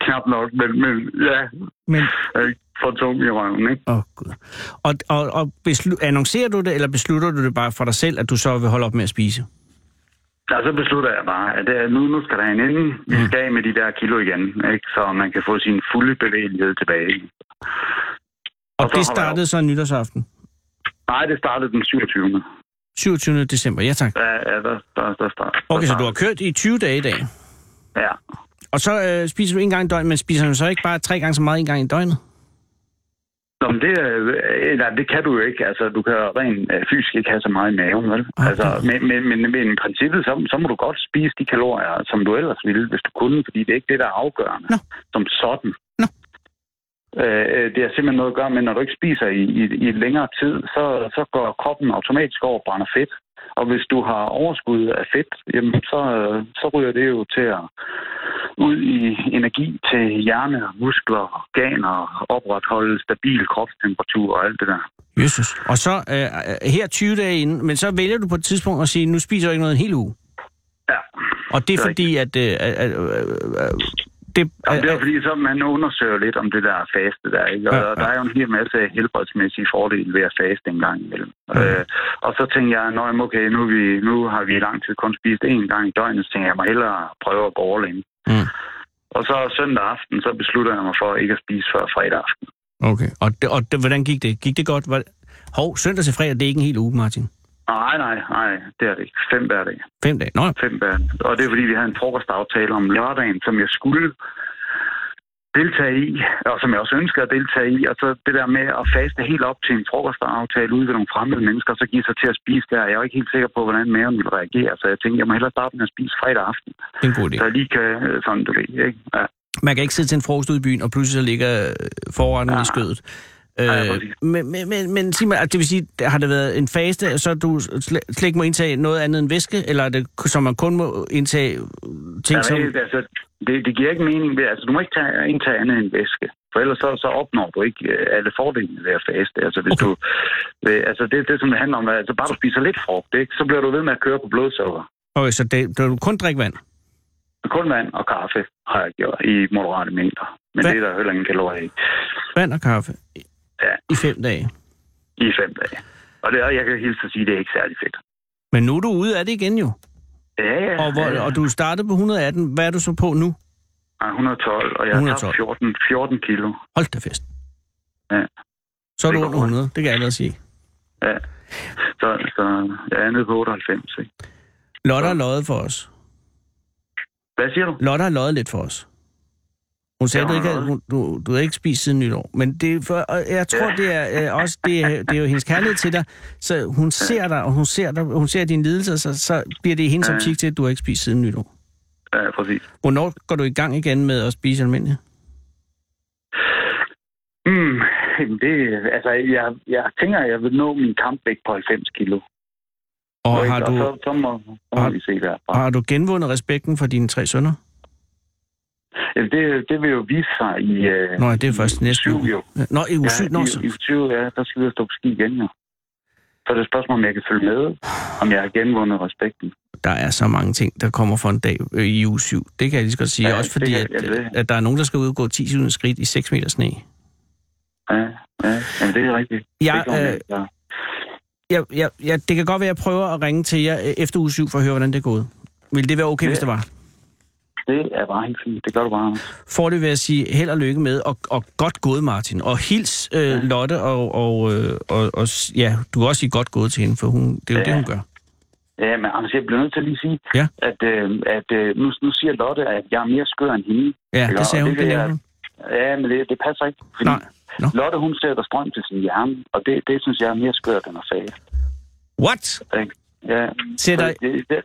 Knap nok, men, men ja, Men, øh, for tung i røven, ikke? åh oh, gud. Og, og, og beslu- annoncerer du det, eller beslutter du det bare for dig selv, at du så vil holde op med at spise? Og så beslutter jeg bare, at det, nu, nu skal der en ende. Vi Mm. skal af med de der kilo igen, ikke? Så man kan få sin fulde bevægelighed tilbage. Og, Og det startede så nytårsaften. Nej, det startede den 27. 27. december, ja tak. Ja, ja der, der, der startede. Okay, så du har kørt i 20 dage i dag. Ja. Og så øh, spiser du en gang i døgnet, men spiser du så ikke bare tre gange så meget en gang i døgnet? Nå, men det, øh, nej, det kan du jo ikke. Altså, du kan rent øh, fysisk ikke have så meget i maven, vel? Okay. Altså, men, men, men, men i princippet, så, så må du godt spise de kalorier, som du ellers ville, hvis du kunne, fordi det er ikke det, der er afgørende Nå. som sådan. Nå. Øh, det har simpelthen noget at gøre med, når du ikke spiser i, i, i længere tid, så, så går kroppen automatisk over og brænder fedt. Og hvis du har overskud af fedt, jamen så, øh, så ryger det jo til at ud i energi til hjerne, muskler, organer, opretholde stabil kropstemperatur og alt det der. Jesus. Og så øh, her 20 dage inden, men så vælger du på et tidspunkt at sige, nu spiser jeg ikke noget en hel uge. Ja. Og det er Det er fordi, at... Øh, at øh, øh, det, Jamen, det er øh, fordi, så man undersøger lidt om det der faste der, ikke? Og Ja, ja. der er jo en hel masse helbredsmæssige fordele ved at faste en gang imellem. Mhm. Øh, og så tænker jeg, jamen, okay, nu, vi, nu har vi i lang tid kun spist én gang i døgnet, så tænker jeg, jeg må hellere prøve at gå all in. Mm. Og så søndag aften, så beslutter jeg mig for ikke at spise før fredag aften. Okay. Og, det, og det, hvordan gik det? Gik det godt? Var, hov, søndag til fredag, det er ikke en hel uge, Martin. Nej, nej, nej, det er det ikke. Fem hver dag. Fem dage. Nå, Fem hver. Og det er fordi, vi havde en frokostaftale om lørdagen, som jeg skulle deltage i, og som jeg også ønsker at deltage i. Og så det der med at faste helt op til en frokostaftale ude ved nogle fremmede mennesker, og så give sig til at spise der. Jeg er jo ikke helt sikker på, hvordan maven vil reagere, så jeg tænkte, jeg må hellere starte med at spise fredag aften, det er en god idé. så jeg lige kan øh, sådan, du ved, ikke? Ja. Man kan ikke sidde til en frokost ude i byen, og pludselig så ligger øh, forretten Ja. i skødet. Øh, men, men, men, sig mig, det vil sige, har det været en faste, så du slet, slet ikke må indtage noget andet end væske, eller er det, så man kun må indtage ting, Ja, som... det, altså, det, det giver ikke mening. Det, altså, du må ikke tage, indtage andet end væske. For ellers så, så opnår du ikke øh, alle fordelene ved at faste. Altså, hvis Okay. du, øh, altså det, det, som det handler om, altså bare du spiser lidt frugt, ikke? så bliver du ved med at køre på blodsukker. Okay, så det, du kun drikke vand? Kun vand og kaffe har jeg gjort i moderate mængder. Men Hvad? det er der heller ingen kalorier i. Vand og kaffe? Ja. I fem dage? I fem dage. Og det, og jeg kan hilse at sige, at det er ikke særlig fedt. Men nu er du ude af det igen jo. Ja, ja. Og, hvor, ja, ja. og du startede på 118. Hvad er du så på nu? Ej, 112, og jeg har 112. tabt 14, 14 kilo. Hold da fest. Ja. Så er du Det går under 100, det kan jeg allerede sige. Ja. Så, så jeg er nede på 98. Ikke? Lotte har løjet for os. Hvad siger du? Lotte har løjet lidt for os. Hun sagde, du, ikke, havde- hun, du, du havde ikke spist siden nytår. Men det er for, og jeg tror, det er øh, også det er, det er jo hendes kærlighed til dig. Så hun ser dig, og hun ser, dig, hun ser dine lidelser, så, så bliver det i hendes Ja. optik til, at du har ikke spist siden nytår. Ja, præcis. Hvornår går du i gang igen med at spise almindeligt? Mm, det, altså, jeg, jeg tænker, at jeg vil nå min kampvægt på 90 kilo. Og ikke? har og du, så, så må, så har- må vi se derfra. har du genvundet respekten for dine tre sønner? Ja, det, det vil jo vise sig i... Øh, Nå, det er først i næste uge jo. Nå, i uge syv, Ja, nå, i, så. i uge 20, ja, der skal vi jo stå på ski igen, jo. Så er det et spørgsmål, om jeg kan følge med, om jeg har genvundet respekten. Der er så mange ting, der kommer for en dag øh, i uge 7. Det kan jeg lige så godt sige. Ja, Også det fordi, kan- at, ja, det- at der er nogen, der skal ud og gå 10 skridt i 6 meter sne. Ja, ja, jamen, det er rigtigt. Jeg, det går øh, ja. Jeg, jeg, jeg, det kan godt være, at jeg prøver at ringe til jer øh, efter uge 7 for at høre, hvordan det er gået. Vil det være okay, Ja. hvis det var? Det er bare helt fint. Det gør du bare. For det vil jeg sige held og lykke med, og, og godt gået, Martin. Og hils øh, Ja. Lotte, og, og, øh, og, og ja, du kan også sige godt gået til hende, for hun, det er jo Ja. det, hun gør. Ja, men Anders, jeg bliver nødt til at lige sige, Ja. at, øh, at øh, nu, nu siger Lotte, at jeg er mere skør end hende. Ja, det sagde hun, det det jeg-. Ja, men det, det passer ikke. Fordi Nej. Nå. Lotte, hun sætter strøm til sin hjerne, og det, det synes jeg er mere skørt end at sige. What? Ja, Sætter... det, det,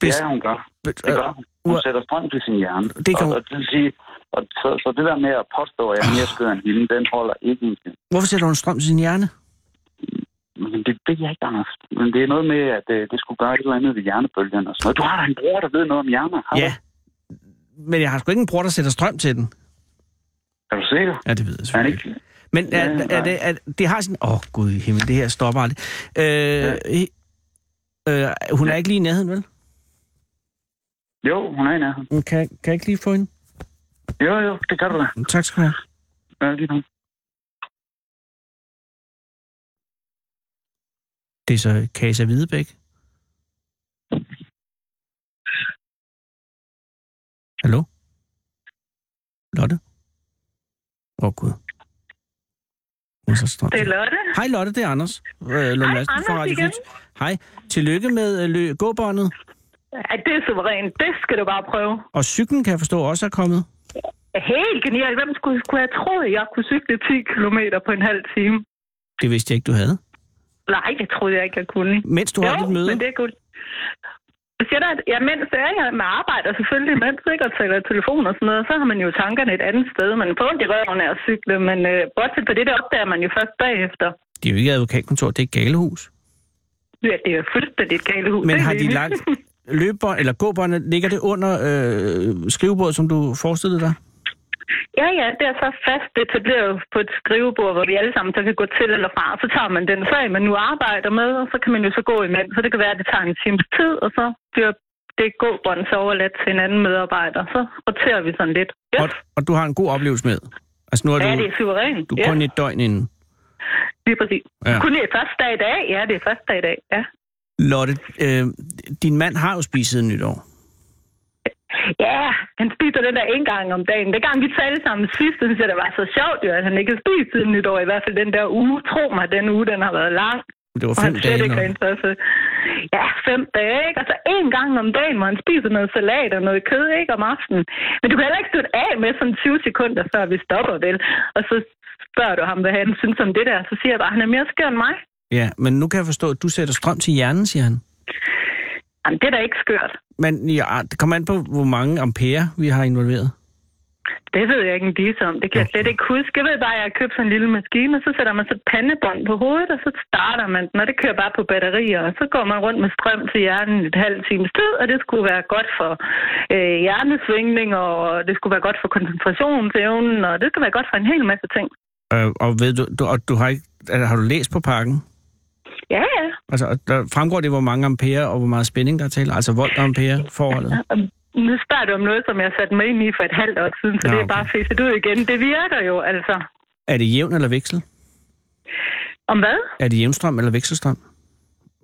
Hvis- ja, hun gør. Det gør hun. Hun sætter strøm til sin hjerne. Det kan og, hun- og det vil sige, og så, så det der med at påstå, at jeg er mere skør end hende, den holder ikke. i- Hvorfor sætter hun strøm til sin hjerne? Men det ved jeg ikke, Anders. Men det er noget med, at øh, det skulle gøre et eller andet ved hjernebølgen og sådan noget. Du har da en bror, der ved noget om hjerner. Har Ja. Men jeg har sgu ikke en bror, der sætter strøm til den. Du? Er du sikker? Ja, det ved jeg Er selvfølgelig ikke? ikke. Men er, Ja, er, det, er, det har sin... Åh, oh, gud i himmel, det her stopper aldrig. Øh, øh, hun er ikke lige i nærheden, vel? Jo, hun er i nærheden. Kan, kan jeg ikke lige få hende? Jo, jo, det gør du da. Tak skal du have. Ja, lige nu. Det er så Kasa Hvidebæk. Hallo? Lotte? Åh, oh, Gud. Det er Lotte. Hej Lotte, det er Anders. Øh, Lund Hej, fra Anders Radio igen. 4. Hej. Tillykke med øh, lø- gåbåndet. Ja, det er suverænt. Det skal du bare prøve. Og cyklen kan jeg forstå også er kommet. Helt genialt. Hvem skulle, skulle have troet, at jeg kunne cykle 10 km på en halv time? Det vidste jeg ikke, du havde. Nej, det troede jeg ikke, jeg kunne. Mens du har dit møde. men det er godt. Jeg siger at ja, mens jeg er med arbejde, og selvfølgelig mens ikke og taler telefon og sådan noget, så har man jo tankerne et andet sted. Man får ondt i røven af at cykle, men øh, bortset fra det, det opdager man jo først bagefter. Det er jo ikke advokatkontor, det er et galehus. Ja, det er jo fuldstændig et galehus. Men har de lagt løbebånd, eller gåbåndet, ligger det under øh, skrivebordet, som du forestillede dig? Ja, ja, det er så fast etableret på et skrivebord, hvor vi alle sammen så kan gå til eller fra. Så tager man den sag, man nu arbejder med, og så kan man jo så gå imellem. Så det kan være, at det tager en times tid, og så bliver det gåbånd så overladt til en anden medarbejder. Så roterer vi sådan lidt. Yes. Og, og du har en god oplevelse med. Altså nu er Ja, du, det er suverænt. du er ja, kun et døgn inden. lige præcis. Ja. Kun det er første dag i dag. Ja, det er første dag i dag. Ja. Lotte, øh, din mand har jo spist siden nytår. Ja, han spiser den der en gang om dagen. Det gang vi talte sammen sidst, så synes jeg, det var så sjovt, jo, at han ikke har spist siden nytår. I hvert fald den der uge. Tro mig, den uge, den har været lang. Det var Og fem dage. ikke interesse. Ja, fem dage, ikke? Altså en gang om dagen, hvor han spiser noget salat og noget kød, ikke? Om aftenen. Men du kan heller ikke slutte af med sådan 20 sekunder, før vi stopper, vel? Og så spørger du ham, hvad han synes om det der. Så siger jeg bare, at han er mere skør end mig. Ja, men nu kan jeg forstå, at du sætter strøm til hjernen, siger han. Jamen, det er da ikke skørt. Men ja, det kommer an på, hvor mange ampere vi har involveret. Det ved jeg ikke en disse om. Det kan jeg slet ikke huske. Jeg ved bare, at jeg har købt sådan en lille maskine, og så sætter man så et pandebånd på hovedet, og så starter man den, og det kører bare på batterier. Og så går man rundt med strøm til hjernen et halvt times tid, og det skulle være godt for øh, hjernesvingning, og det skulle være godt for koncentrationsevnen, og det skulle være godt for en hel masse ting. Øh, og ved du, du, og du har, ikke, altså, har du læst på pakken? Ja, ja. Altså, der fremgår det, hvor mange ampere og hvor meget spænding der er til? Altså volt og ampere forholdet? Nu spørger du om noget, som jeg satte mig ind i for et halvt år siden, så Nå, det er okay. bare fæset ud igen. Det virker jo, altså. Er det jævn eller veksel? Om hvad? Er det jævnstrøm eller vekselstrøm?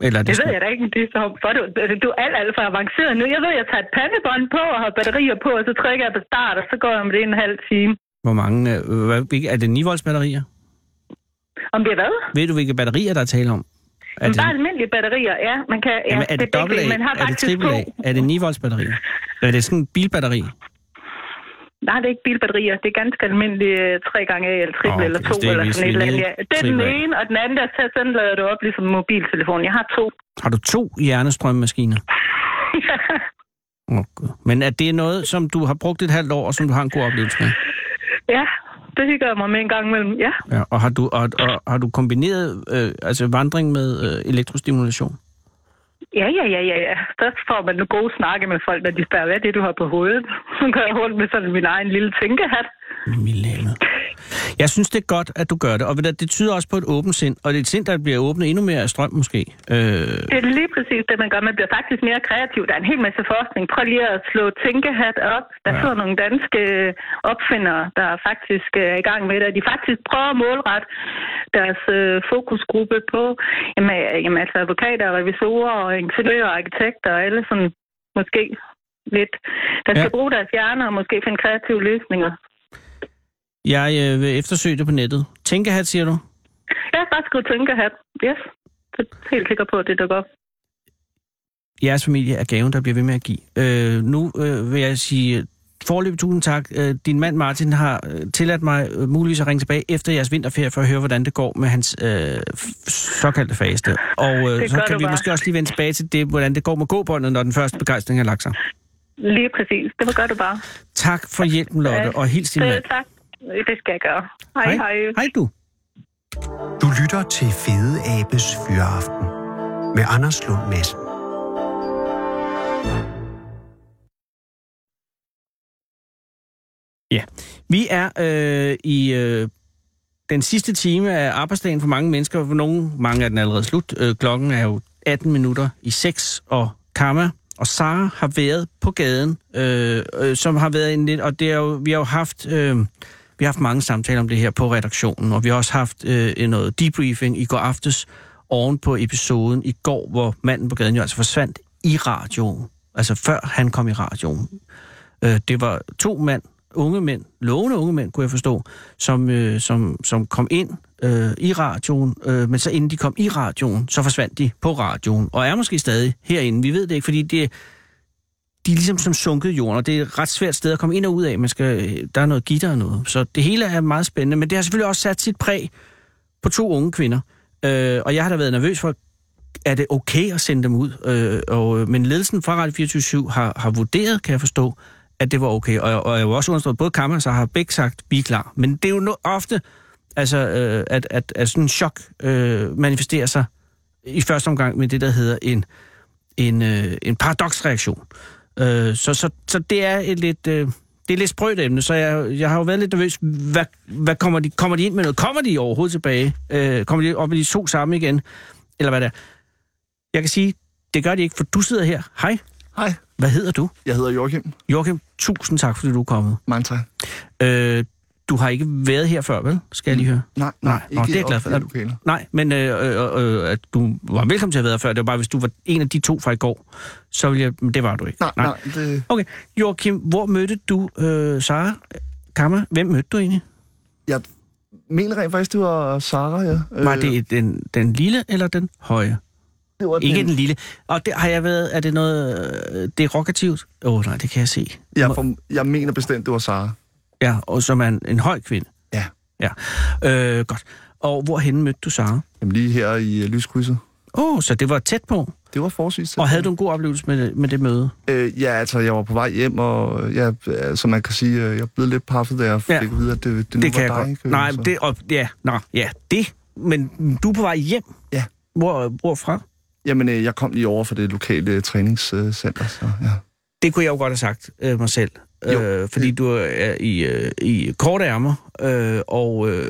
Eller er det, Det ved jeg da ikke, det er så for du, altså, du er alt, alt for avanceret nu. Jeg ved, jeg tager et pandebånd på og har batterier på, og så trykker jeg på start, og så går jeg med det en halv time. Hvor mange... Øh, hvad, er det 9 volts batterier? Om det er hvad? Ved du, hvilke batterier, der er tale om? Er det, bare almindelige batterier, ja. Man kan, ja, jamen, er det begge dobbelt A? Man har Er det triple. A? Er det 9 volts batterier? Er det sådan en bilbatteri? Nej, det er ikke bilbatterier. Det er ganske almindelige 3 gange A eller triple Åh, eller okay, 2 så det er eller sådan et eller andet. Ja. Det er den ene, og den anden, der så den lader du op ligesom mobiltelefon. Jeg har to. Har du to hjernestrømmaskiner? Åh, oh. Men er det noget, som du har brugt et halvt år, og som du har en god oplevelse med? ja, det hygger jeg mig med en gang imellem. Ja. Ja, og har du, og, og, har du kombineret øh, altså vandring med øh, elektrostimulation? Ja, ja, ja, ja, ja. Så får man nu gode snakke med folk, når de spørger, hvad er det, du har på hovedet? Så går jeg rundt med sådan min egen lille tænkehat. Milde Jeg synes, det er godt, at du gør det. Og det tyder også på et åbent sind. Og det er et sind, der bliver åbnet endnu mere af strøm, måske. Øh, Det er lige præcis det, man gør. Man bliver faktisk mere kreativ. Der er en hel masse forskning. Prøv lige at slå tænkehat op. Der Ja. sidder nogle danske opfindere, der faktisk er i gang med det. De faktisk prøver at målrette deres øh, fokusgruppe på jamen, øh, jamen, altså advokater, revisorer, og ingeniører, arkitekter og alle sådan måske lidt, der skal Ja. bruge deres hjerner og måske finde kreative løsninger. Jeg øh, vil eftersøge det på nettet. Tænkehat, siger du? Jeg har bare skrevet tænkehat. Yes. Det er helt sikker på, at det dukker op. Jeres familie er gaven, der bliver ved med at give. Øh, nu øh, vil jeg sige forløb tusind tak. Øh, din mand Martin har øh, tilladt mig øh, muligvis at ringe tilbage efter jeres vinterferie for at høre, hvordan det går med hans øh, såkaldte faste. Og øh, så kan vi bare. måske også lige vende tilbage til det, hvordan det går med gåbåndet, når den første begejstring har lagt sig. Lige præcis. Det var godt du bare. Tak for hjælpen, Lotte, Ja, og hils din Det, mand. tak. Det skal jeg gøre. Hej, hej. Hej du. Du lytter til Fede Abes Fyraften med Anders Lund Madsen. Vi er øh, i øh, den sidste time af arbejdsdagen for mange mennesker. For nogle, mange er den allerede slut. Øh, klokken er jo 18 minutter i 6, og Kamma og Sara har været på gaden, øh, øh, som har været en lidt... Og det er jo, vi har jo haft... Øh, vi har haft mange samtaler om det her på redaktionen, og vi har også haft øh, noget debriefing i går aftes oven på episoden i går, hvor manden på gaden jo altså forsvandt i radioen. Altså før han kom i radioen. Øh, det var to mænd, unge mænd, lovende unge mænd, kunne jeg forstå, som, øh, som, som kom ind øh, i radioen, øh, men så inden de kom i radioen, så forsvandt de på radioen, og er måske stadig herinde. Vi ved det ikke, fordi det, de er ligesom som sunket i jorden, og det er et ret svært sted at komme ind og ud af. Man skal, øh, der er noget gitter og noget. Så det hele er meget spændende, men det har selvfølgelig også sat sit præg på to unge kvinder. Øh, og jeg har da været nervøs for, er det okay at sende dem ud? Øh, og, øh, men ledelsen fra Radio 24 har, har vurderet, kan jeg forstå, at det var okay. Og, og jeg har også understået, både Kammer og så har begge sagt, vi er klar. Men det er jo no, ofte, altså, øh, at, at, at sådan en chok øh, manifesterer sig i første omgang med det, der hedder en, en, øh, en paradoksreaktion. Øh, så, så, så det er et lidt... Øh, det er lidt sprødt emne, så jeg, jeg har jo været lidt nervøs. Hvad, hvad kommer, de, kommer de ind med noget? Kommer de overhovedet tilbage? Øh, kommer de op med de to sammen igen? Eller hvad det er? Jeg kan sige, det gør de ikke, for du sidder her. Hej, Hej, hvad hedder du? jeg hedder Joachim. Joachim, tusind tak, fordi du er kommet. Mange tak. Øh, du har ikke været her før, vel? Skal jeg lige høre? Nej, Nej, nej, nå, det er jeg glad for. Lokaler. Nej, men øh, øh, øh, at du var velkommen til at været her før. Det var bare, hvis du var en af de to fra i går, så ville jeg... Men det var du ikke. Nej, nej, det, Okay, Joachim, hvor mødte du øh, Sara Kammer? Hvem mødte du egentlig? jeg mener rent faktisk, det var Sara, ja. Var det den, den lille eller den høje? det var Ikke den lille. Og det har jeg været... Er det noget... øh, Det er rokativt? Åh, oh, nej, det kan jeg se. Jeg, for, jeg mener bestemt, det var Sara. Ja, og som er en, en høj kvinde. Ja. Ja, øh, godt. Og hvorhen mødte du Sara? Jamen lige her i uh, lyskrydset. Åh, oh, så det var tæt på. det var forholdsvis. Og havde du en god oplevelse med det, med det møde? Øh, ja, altså, jeg var på vej hjem, og ja, som man kan sige, øh, jeg blev lidt paffet, da jeg fik Ja. at vide, at det, det, nu Det kan var jeg dig. godt. Nej, det, og, ja, nå, ja, det. Men du er på vej hjem? Ja. Hvor, hvorfra? Jamen, øh, jeg kom lige over for det lokale træningscenter, så ja. Det kunne jeg jo godt have sagt øh, mig selv. Jo. Øh, fordi du er i, øh, i korte ærmer, øh, og øh,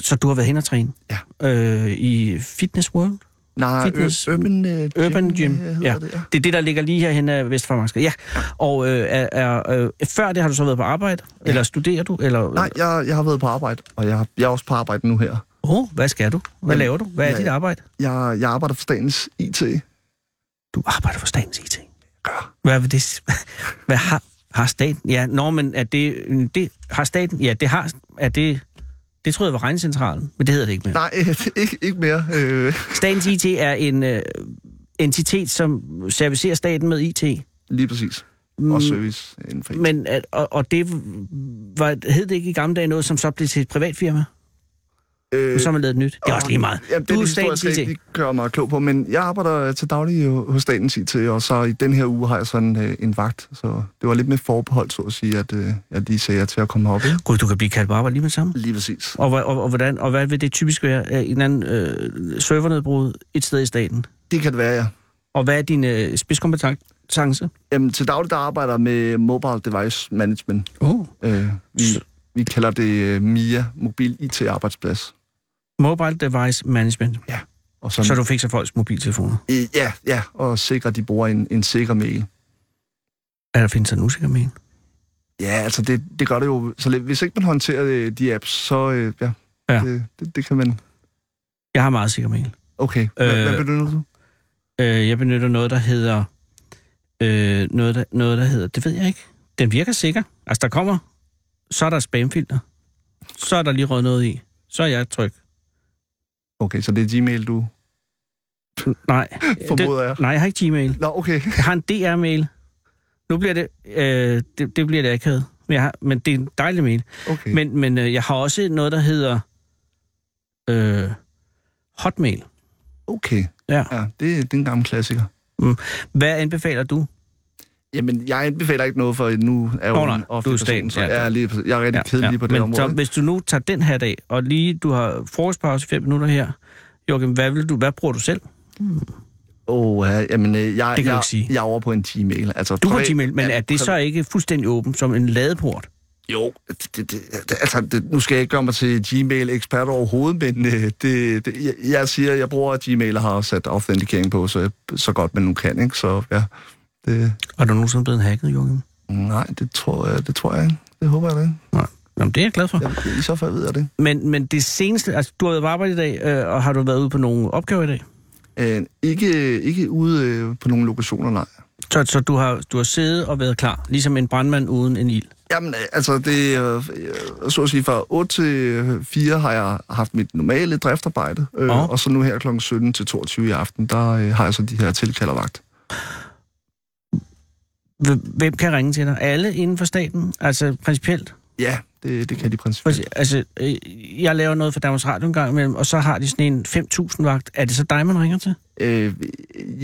så du har været hen og træne Ja. øh, i Fitness World? Nej, Fitness- Ur- Urban, øh, Gym, Urban Gym, øh, ja. Det, ja. Det er det, der ligger lige herhen af Vestfarmarksgade. Ja, og øh, er, er, øh, før det har du så været på arbejde? Ja. Eller studerer du? Eller, Nej, jeg, jeg har været på arbejde, og jeg, jeg er også på arbejde nu her. Åh, oh, hvad skal du? Hvad Jamen, laver du? Hvad er ja, dit arbejde? Jeg, jeg arbejder for Statens IT. Du arbejder for statens IT. Hvad vil det? Hvad har, har staten? Ja, nå, men er det, det har staten? Ja, det har, er det, det troede jeg var regncentralen, men det hedder det ikke mere. Nej, ikke, ikke mere. Øh, Statens IT er en øh, entitet, som servicerer staten med IT. lige præcis. Og service inden for IT. Men, at, og, og det var, hed det ikke i gamle dage noget, som så blev til et privat firma? Øh, så har man lavet et nyt. Det er også lige meget. Ja, Du det er statens IT. Det gør mig klog på, men jeg arbejder til daglig hos Statens IT, og så i den her uge har jeg sådan øh, en vagt, så det var lidt med forbehold, så at sige, at øh, jeg lige sagde til at komme herop. Gud, du kan blive kaldt på arbejde lige med det samme. Lige præcis. Og, hvad- og, og, hvordan, og hvad vil det typisk være? Øh, En eller anden øh, servernedbrud et sted i staten? Det kan det være, ja. Og hvad er din øh, spidskompetence? Jamen, til daglig der arbejder med Mobile Device Management. Oh. Øh, vi, vi kalder det øh, MIA, Mobil IT-arbejdsplads. Mobile Device Management. Og Så du fikser folks mobiltelefoner. Ja, ja, og sikre, at de bruger en, en sikker mail. Er der findes en usikker en? Ja, altså det, det gør det jo. Så hvis ikke man håndterer øh, de apps, så øh, ja, Ja. ja. Det, det, det kan man... Jeg har meget sikker mail. Okay, hvad, Øh, hvad benytter du? Øh, jeg benytter noget, der hedder... Øh, noget, der, noget, der hedder... Det ved jeg ikke. Den virker sikker. Altså, der kommer... Så er der spamfilter. Så er der lige røget noget i. Så er jeg tryg. Okay, så det er Gmail, du Nej. formoder jeg. Nej, jeg har ikke Gmail. Nå, okay. Jeg har en DR-mail. Nu bliver det... Øh, det, det bliver det akavet. Men, jeg har, men det er en dejlig mail. okay. Men, men øh, jeg har også noget, der hedder... Øh, Hotmail. Okay, Ja. ja, det, det er en gammel klassiker. Hvad anbefaler du? Jamen, jeg anbefaler ikke noget, for nu er jo nej, en du er staten, så ja. jeg er, lige, jeg er rigtig ja, kedelig på det Men område. så, hvis du nu tager den her dag, og lige du har frokostpause i fem minutter her, Joachim, hvad, vil du, hvad bruger du selv? Åh, ja, jamen, øh, jeg, Det kan du jeg, ikke sige. jeg er over på en Gmail. Altså, Du har privat- Gmail, men ja, er det så ikke fuldstændig åbent som en ladeport? Jo, det, det, det, altså, det, nu skal jeg ikke gøre mig til Gmail-ekspert overhovedet, men øh, det, det, jeg, jeg siger, jeg bruger Gmail og har sat authenticating på, så, så godt man nu kan, ikke? Så ja, det, Er du nogensinde blevet hacket, Joachim? nej, det tror jeg, det tror jeg ikke. Det håber jeg ikke. Nej. Jamen, det er jeg glad for. Jeg, I så fald ved jeg det. Men, men det seneste, altså du har været på arbejde i dag, øh, og har du været ude på nogle opgaver i dag? Øh, ikke, ikke ude øh, på nogle lokationer, nej. Så, så du, har, du har siddet og været klar, ligesom en brandmand uden en ild? Jamen, øh, altså, det, øh, øh, så at sige, fra 8 til 4 har jeg haft mit normale driftarbejde, øh, Nå. og så nu her kl. 17 til 22 i aften, der øh, har jeg så de her tilkaldervagt. Hvem kan ringe til dig? Alle inden for staten? Altså principielt? Ja, det, det kan de principielt. altså, øh, jeg laver noget for Danmarks Radio en gang imellem, og så har de sådan en 5.000 vagt. Er det så dig, man ringer til? Øh,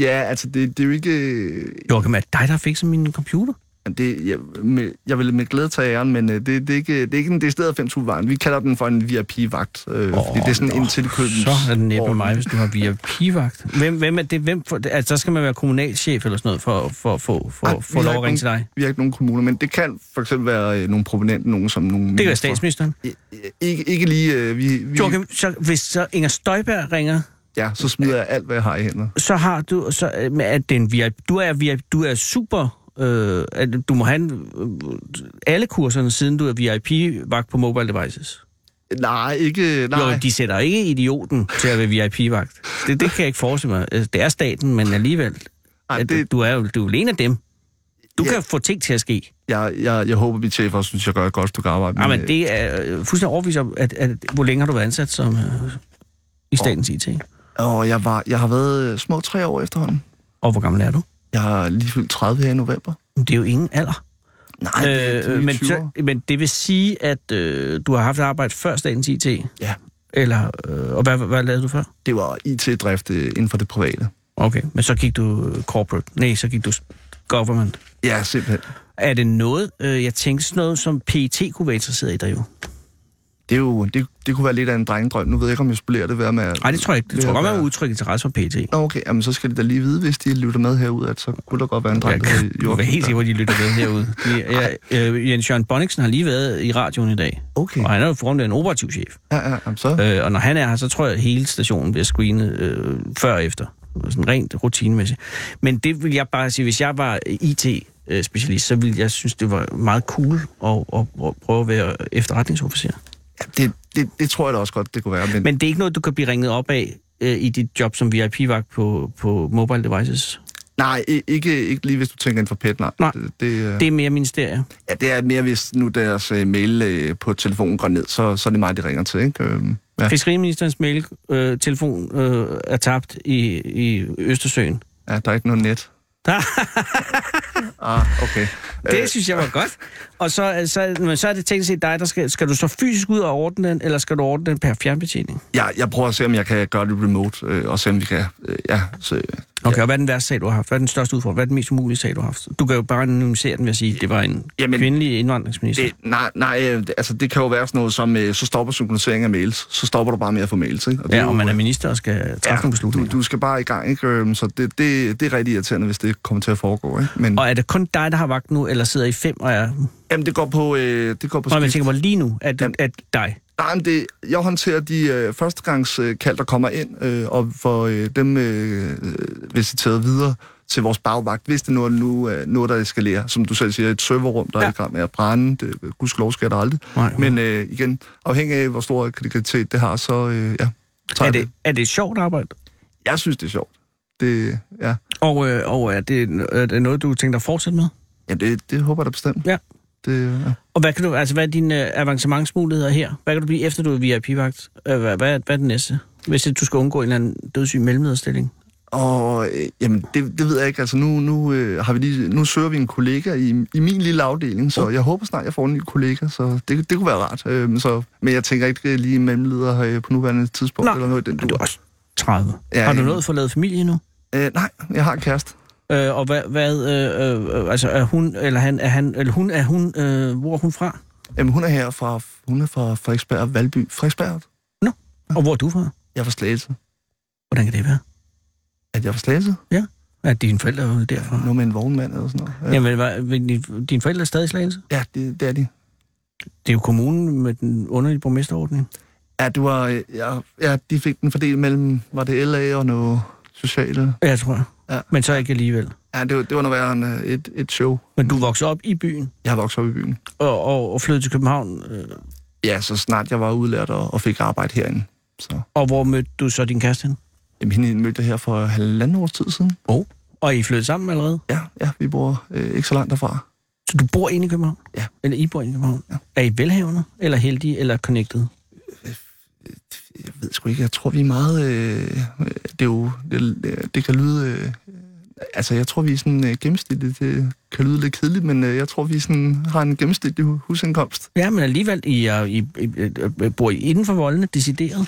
ja, altså, det, det er jo ikke... øh, Joachim, er det dig, der har fikset min computer? Det, jeg, med, jeg vil med glæde tage æren, men øh, det, det, er ikke, det er ikke en decideret 5 vagt Vi kalder den for en VIP-vagt, øh, oh, fordi det er sådan en tilkøbens... Så er det næppe mig, hvis du har VIP-vagt. Hvem, hvem er det? Hvem for, altså, så skal man være kommunalchef eller sådan noget, for, for, for, for, Ej, for, lov at ringe til dig. Vi har ikke nogen kommuner, men det kan for eksempel være øh, nogle prominente, nogen som nogle... Det kan være statsministeren. Ikke, ikke lige... Øh, vi, vi, Joachim, så, hvis så Inger Støjberg ringer, Ja, så smider jeg alt, hvad jeg har i hænderne. så har du... Så, øh, men er det en VIP, du er VIP, du er super... Øh, at du må have en, øh, alle kurserne, siden du er VIP-vagt på mobile devices. Nej, ikke... Nej. Jo, de sætter ikke idioten til at være VIP-vagt. Det, det kan jeg ikke forestille mig. Altså, Det er staten, men alligevel. Ej, at det, Du er jo du er jo en af dem. Du Ja. kan få ting til at ske. jeg, jeg, jeg håber, mit chef også synes, jeg gør et godt stykke arbejde. Ja, men det er øh, fuldstændig overbevist om, at, at, hvor længe har du været ansat som øh, i statens IT? Og jeg, var, jeg har været øh, små tre år efterhånden. Og hvor gammel er du? Jeg har lige fyldt 30 her i november. Det er jo ingen alder. Nej, det, er men, så, men det vil sige, at øh, du har haft arbejde før statens IT? Ja. Eller, øh, og hvad, hvad lavede du før? det var IT-drift øh, inden for det private. Okay, men så gik du øh, corporate. Nej, så gik du government. Ja, simpelthen. Er det noget, øh, jeg tænkte sådan noget, som PET kunne være interesseret i dig jo? Det, er jo, det, det kunne være lidt af en drengedrøm. Nu ved jeg ikke, om jeg spolerer det ved med... Nej, det tror jeg ikke. Det tror at godt, man være- udtrykke interesse for. Nå, okay, jamen, så skal de da lige vide, hvis de lytter med herud, at så kunne der godt være en dreng, der Jeg hedder kan være helt på, at de lytter med herude. De, ja, øh, Jens Jørgen Bonniksen har lige været i radioen i dag, Okay, og han er jo foran en operativchef. ja, ja, jamen, så... Øh, og når han er her, så tror jeg, at hele stationen bliver screenet øh, før og efter. Sådan rent rutinemæssigt. Men det vil jeg bare sige, hvis jeg var IT-specialist, så ville jeg synes, det var meget cool at, at, at prøve at være efterretningsofficer. Ja, det, det, det tror jeg da også godt, det kunne være, men... Men det er ikke noget, du kan blive ringet op af øh, i dit job som VIP-vagt på, på mobile devices. Nej, ikke, ikke lige hvis du tænker inden for pet, nej. Nej. Det, det, øh, Det er mere ministerie. ja, det er mere, hvis nu deres øh, mail øh, på telefonen går ned, så, så er det mig, de ringer til, ikke? Ja. Ja. Fiskeriministerens mail, øh, telefon øh, er tabt i, i Østersøen. ja, der er ikke noget net. Ah, okay. Det synes jeg var godt. Og så, så, men så er det tænkt set dig, der skal, skal du så fysisk ud og ordne den, eller skal du ordne den per fjernbetjening? Jeg, jeg prøver at se, om jeg kan gøre det remote, øh, og se, om vi kan... Øh, ja, så, Okay, og hvad er den værste sag, du har haft? Hvad er den største udfordring? Hvad er den mest umulige sag, du har haft? Du kan jo bare anonymisere den ved at sige, at det var en Jamen, kvindelig indvandringsminister. Det, nej, nej øh, altså det kan jo være sådan noget som, øh, så stopper synkronisering af mails. Så stopper du bare med at få mails, ikke? Og det ja, er og jo, man er øh, minister og skal træffe nogle du, beslutninger. du skal bare i gang, ikke? Øhm, Så det, det, det er rigtig irriterende, hvis det kommer til at foregå, ikke? Men Og er det kun dig, der har vagt nu, eller sidder I fem og er... jamen, det går på, øh, det går på Nå, men jeg tænker på lige nu, det Jamen. er dig. Nej, men det, jeg håndterer de øh, førstegangskald, øh, der kommer ind, øh, og får øh, dem øh, øh, visiteret videre til vores bagvagt, hvis det nu er nu, øh, noget, der eskalerer. Som du selv siger, et serverrum, der ja. Er i gang med at brænde. Det, gudskelov sker der aldrig. Nej. Men øh, igen, afhængig af, hvor stor kritikalitet det har, så øh, ja. Er det, er det et sjovt arbejde? Jeg synes, det er sjovt. Det, ja. Og, øh, og er, det, er det noget, du tænker dig at fortsætte med? ja det, det håber jeg da bestemt. Ja. Det, ja. Og hvad kan du, altså hvad er dine øh, avancementsmuligheder her? Hvad kan du blive efter du er VIP-vagt? Øh, Hvad, hvad, er- hvad er det næste? Hvis du skal undgå en eller anden dødssyg mellemlederstilling? Og øh, jamen, det, det ved jeg ikke. Altså, nu, nu, øh, har vi lige, nu søger vi en kollega i, i min lille afdeling, så jeg håber snart, jeg får en ny kollega, så det, det kunne være rart. Øh, så, men jeg tænker ikke øh, lige mellemleder øh, på nuværende tidspunkt, Nej, eller noget den du er også 30. Ja, har du nået for lavet familie nu? Øh, nej, jeg har en kæreste. Øh, og hvad, hvad øh, øh, altså er hun, eller han, er han, eller hun, er hun, øh, hvor er hun fra? Jamen, hun er her fra, hun er fra Frederiksberg, Valby. Frederiksberg? Og hvor er du fra? Jeg er fra Slagelse. Hvordan kan det være? At jeg er fra Slagelse? Er dine forældre er derfra? Noget med en vognmand eller sådan noget. Ja, Jamen, din- dine forældre er stadig i slagelse? ja det, det er de. Det er jo kommunen med den underlige borgmesterordning. Ja, du var, ja, ja, de fik den fordelt mellem, var det LA og noget sociale? Ja, tror jeg. Ja. Men så ikke alligevel. Ja, det, var- det var noget værre end øh, et, et show. Men du voksede op i byen Jeg vokset op i byen. og, og, og flyttede til København. Øh, Ja, så snart jeg var udlært og, og fik arbejde herinde. Så. og hvor mødte du så din kæreste hen? Jamen, hende mødte jeg her for halvanden års tid siden. Og I flyttede sammen allerede? Ja, ja, vi bor øh, ikke så langt derfra. Så du bor inde i København? Ja. Eller I bor inde i København? Ja. Er I velhavende, eller heldige, eller connected? Jeg ved sgu ikke, jeg tror, vi er meget... Øh, det er jo... Det, det kan lyde... Øh, altså, jeg tror, vi er sådan øh, gennemsnitligt... Det kan lyde lidt kedeligt, men øh, jeg tror, vi sådan, har en gennemsnitlig hu- husindkomst. Ja, men alligevel, I, er, I, I, I bor I inden for voldene, decideret?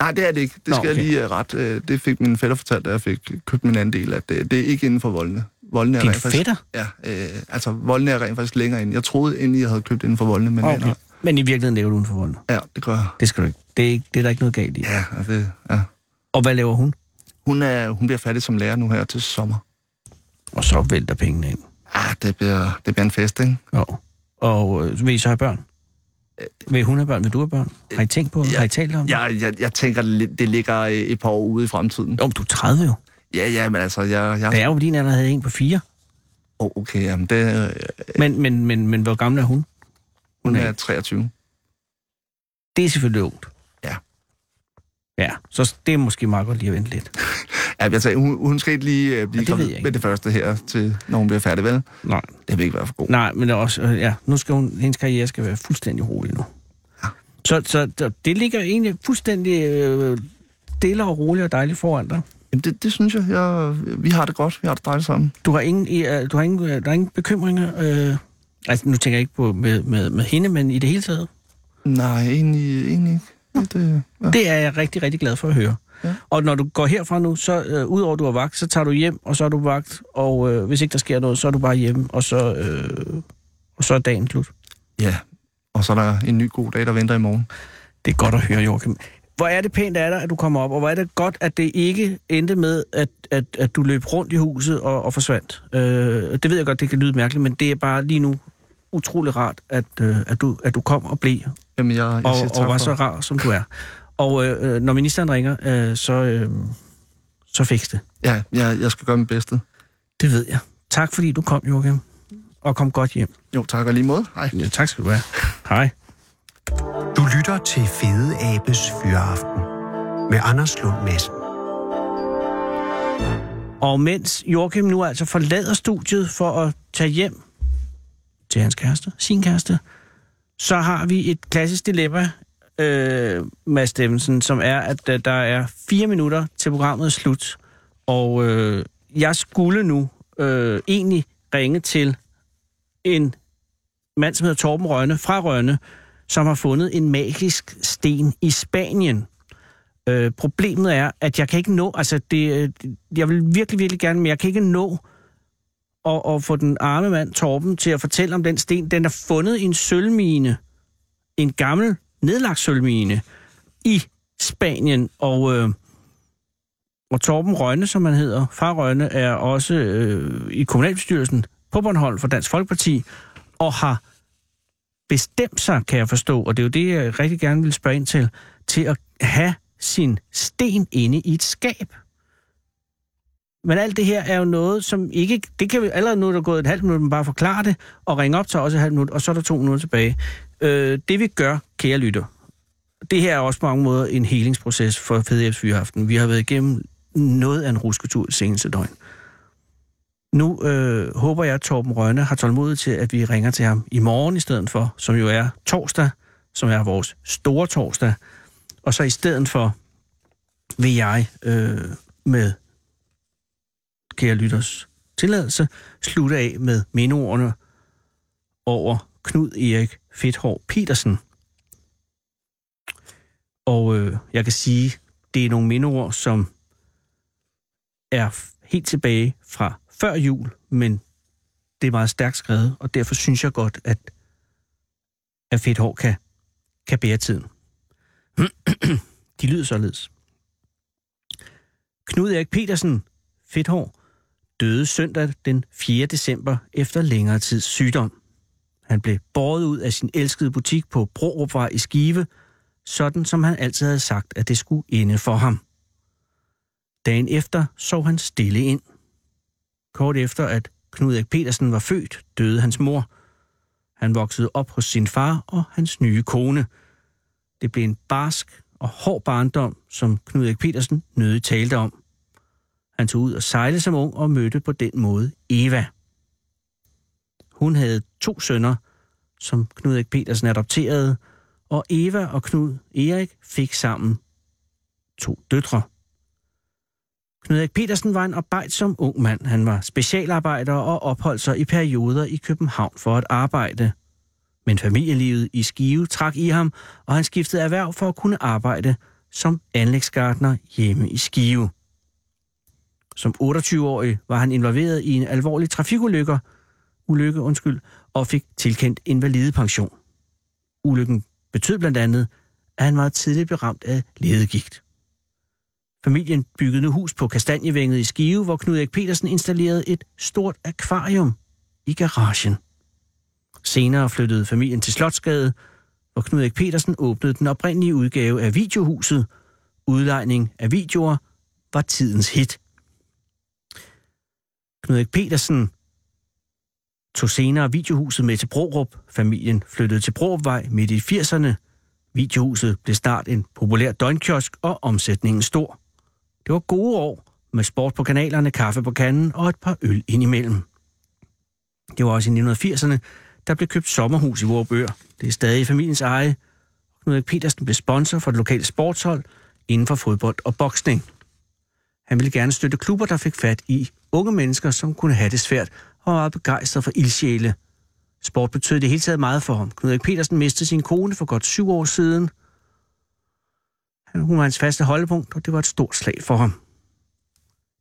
Nej, det er det ikke. Det Nå, skal okay. jeg lige øh, ret. Øh, det fik min fætter fortalt, da jeg fik købt min andel, at det, det er ikke inden for voldene. Voldene er Din rent faktisk, fætter? Ja, øh, altså voldene er rent faktisk længere ind. Jeg troede egentlig, jeg havde købt inden for voldene, men Okay. okay. Men i virkeligheden lever du uden for voldene? ja, det gør jeg. Det skal du ikke. Det er, ikke, det er der ikke noget galt i. Ja, det, ja. Og hvad laver hun? Hun, er, hun bliver færdig som lærer nu her til sommer. Og så vælter pengene ind. Ah, det bliver, det bliver en fest, ikke? Jo. Og øh, vil I så have børn? Vil hun have børn? Vil du have børn? Har I tænkt på det? Ja. Har I talt om det? Jeg, jeg, jeg tænker, det, lig- det ligger øh, et par år ude i fremtiden. Jo, du er 30 jo. Ja, ja, men altså, jeg... jeg Da jeg var på din alder, havde jeg en på fire. oh, okay, jamen, det, øh, Men, men, men, men hvor gammel er hun? Hun er 23. Det er selvfølgelig ungt. Ja. Ja, så det er måske meget godt lige at vente lidt. Ja, jeg sagde, hun, hun skal ikke lige øh, blive det jeg ikke. med det første her, til, når hun bliver færdig, vel? Nej. Det vil ikke være for god. Nej, men det er også, øh, ja, nu skal hun, hendes karriere skal være fuldstændig rolig nu. Ja. Så, så det ligger egentlig fuldstændig øh, stille og roligt og dejligt foran dig. Jamen, det, det synes jeg, jeg. Vi har det godt. Vi har det dejligt sammen. Du har ingen, øh, du har ingen, der er ingen bekymringer. Øh, altså, nu tænker jeg ikke på med, med, med hende, men i det hele taget. Nej, egentlig, egentlig ikke. Det, ja. Det er jeg rigtig, rigtig glad for at høre. Ja. Og når du går herfra nu, så øh, udover at du har vagt, så tager du hjem, og så er du vagt, og øh, hvis ikke der sker noget, så er du bare hjemme, og så, øh, og så er dagen slut. Ja, og så er der en ny god dag, der venter i morgen. Det er godt at høre, Joachim. Hvor er det pænt af dig, at du kommer op, og hvor er det godt, at det ikke endte med, at, at, at du løb rundt i huset og, og forsvandt. Øh, det ved jeg godt, det kan lyde mærkeligt, men det er bare lige nu utrolig rart, at, øh, at, du, at du kom og blev, Jamen, jeg, jeg og, siger tak og var for- så rar, som du er. Og øh, øh, når ministeren ringer, øh, så, øh, så fix det. Ja, jeg, jeg skal gøre mit bedste. Det ved jeg. Tak fordi du kom, Joachim. Og kom godt hjem. Jo, tak og lige måde. Hej. Ja, tak skal du have. Hej. Du lytter til Fede Abes Fyraften med Anders Lund Madsen. Og mens Joachim nu altså forlader studiet for at tage hjem til hans kæreste, sin kæreste, så har vi et klassisk dilemma, øh, Mads Stemmensen, som er, at øh, der er fire minutter til programmet er slut. Og øh, jeg skulle nu øh, egentlig ringe til en mand, som hedder Torben Rønne fra Rønne, som har fundet en magisk sten i Spanien. Øh, problemet er, at jeg kan ikke nå, altså det, øh, jeg vil virkelig, virkelig gerne, men jeg kan ikke nå at, at få den arme mand Torben til at fortælle om den sten. Den er fundet i en sølvmine, en gammel nedlagt sølvmine i Spanien, og, øh, og Torben Rønne, som han hedder, far Rønne, er også øh, i kommunalbestyrelsen på Bornholm for Dansk Folkeparti, og har bestemt sig, kan jeg forstå, og det er jo det, jeg rigtig gerne vil spørge ind til, til at have sin sten inde i et skab. Men alt det her er jo noget, som ikke... Det kan vi allerede nu, der er gået et halvt minut, men bare forklare det, og ringe op til også et halvt minut, og så er der to minutter tilbage. Øh, det vi gør, kære lytter, det her er også på mange måder en helingsproces for Fede Fyraften. Vi har været igennem noget af en rusketur seneste døgn. Nu øh, håber jeg, at Torben Rønne har tålmodighed til, at vi ringer til ham i morgen i stedet for, som jo er torsdag, som er vores store torsdag. Og så i stedet for vil jeg øh, med kære lytters tilladelse slutte af med mindeordene over Knud Erik Fedthår Petersen. Og øh, jeg kan sige, det er nogle mindeord, som er helt tilbage fra før jul, men det er meget stærkt skrevet, og derfor synes jeg godt, at, at Fedthår kan, kan bære tiden. De lyder således. Knud Erik Petersen, Fedthår, døde søndag den 4. december efter længere tids sygdom. Han blev båret ud af sin elskede butik på Brorupvej i Skive, sådan som han altid havde sagt, at det skulle ende for ham. Dagen efter sov han stille ind. Kort efter, at Knud Erik Petersen var født, døde hans mor. Han voksede op hos sin far og hans nye kone. Det blev en barsk og hård barndom, som Knud Erik Petersen nødig talte om. Han tog ud og sejle som ung og mødte på den måde Eva. Hun havde to sønner, som Knud Erik Petersen adopterede, og Eva og Knud Erik fik sammen to døtre. Knud Erik Petersen var en arbejdsom ung mand. Han var specialarbejder og opholdt sig i perioder i København for at arbejde. Men familielivet i Skive trak i ham, og han skiftede erhverv for at kunne arbejde som anlægsgartner hjemme i Skive. Som 28-årig var han involveret i en alvorlig trafikulykke, ulykke, undskyld, og fik tilkendt invalidepension. Ulykken betød blandt andet, at han meget tidligt blev ramt af ledegigt. Familien byggede nu hus på Kastanjevænget i Skive, hvor Knud Erik Petersen installerede et stort akvarium i garagen. Senere flyttede familien til Slotsgade, hvor Knud Erik Petersen åbnede den oprindelige udgave af videohuset. Udlejning af videoer var tidens hit. Knud Erik Petersen tog senere videohuset med til Brorup. Familien flyttede til Brorupvej midt i 80'erne. Videohuset blev snart en populær døgnkiosk og omsætningen stor. Det var gode år med sport på kanalerne, kaffe på kanden og et par øl indimellem. Det var også i 1980'erne, der blev købt sommerhus i Vorbør. Det er stadig familiens eje. Knud Erik Petersen blev sponsor for det lokale sportshold inden for fodbold og boksning. Han ville gerne støtte klubber, der fik fat i unge mennesker, som kunne have det svært og var begejstret for ildsjæle. Sport betød det hele taget meget for ham. Knud Erik Petersen mistede sin kone for godt syv år siden. Hun var hans faste holdepunkt, og det var et stort slag for ham.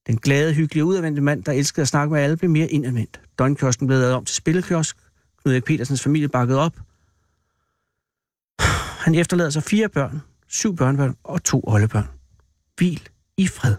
Den glade, hyggelige, udadvendte mand, der elskede at snakke med alle, blev mere indadvendt. Donkiosken blev lavet om til spillekiosk. Knud Erik Petersens familie bakkede op. Han efterlader sig fire børn, syv børnebørn og to oldebørn. Hvil i fred.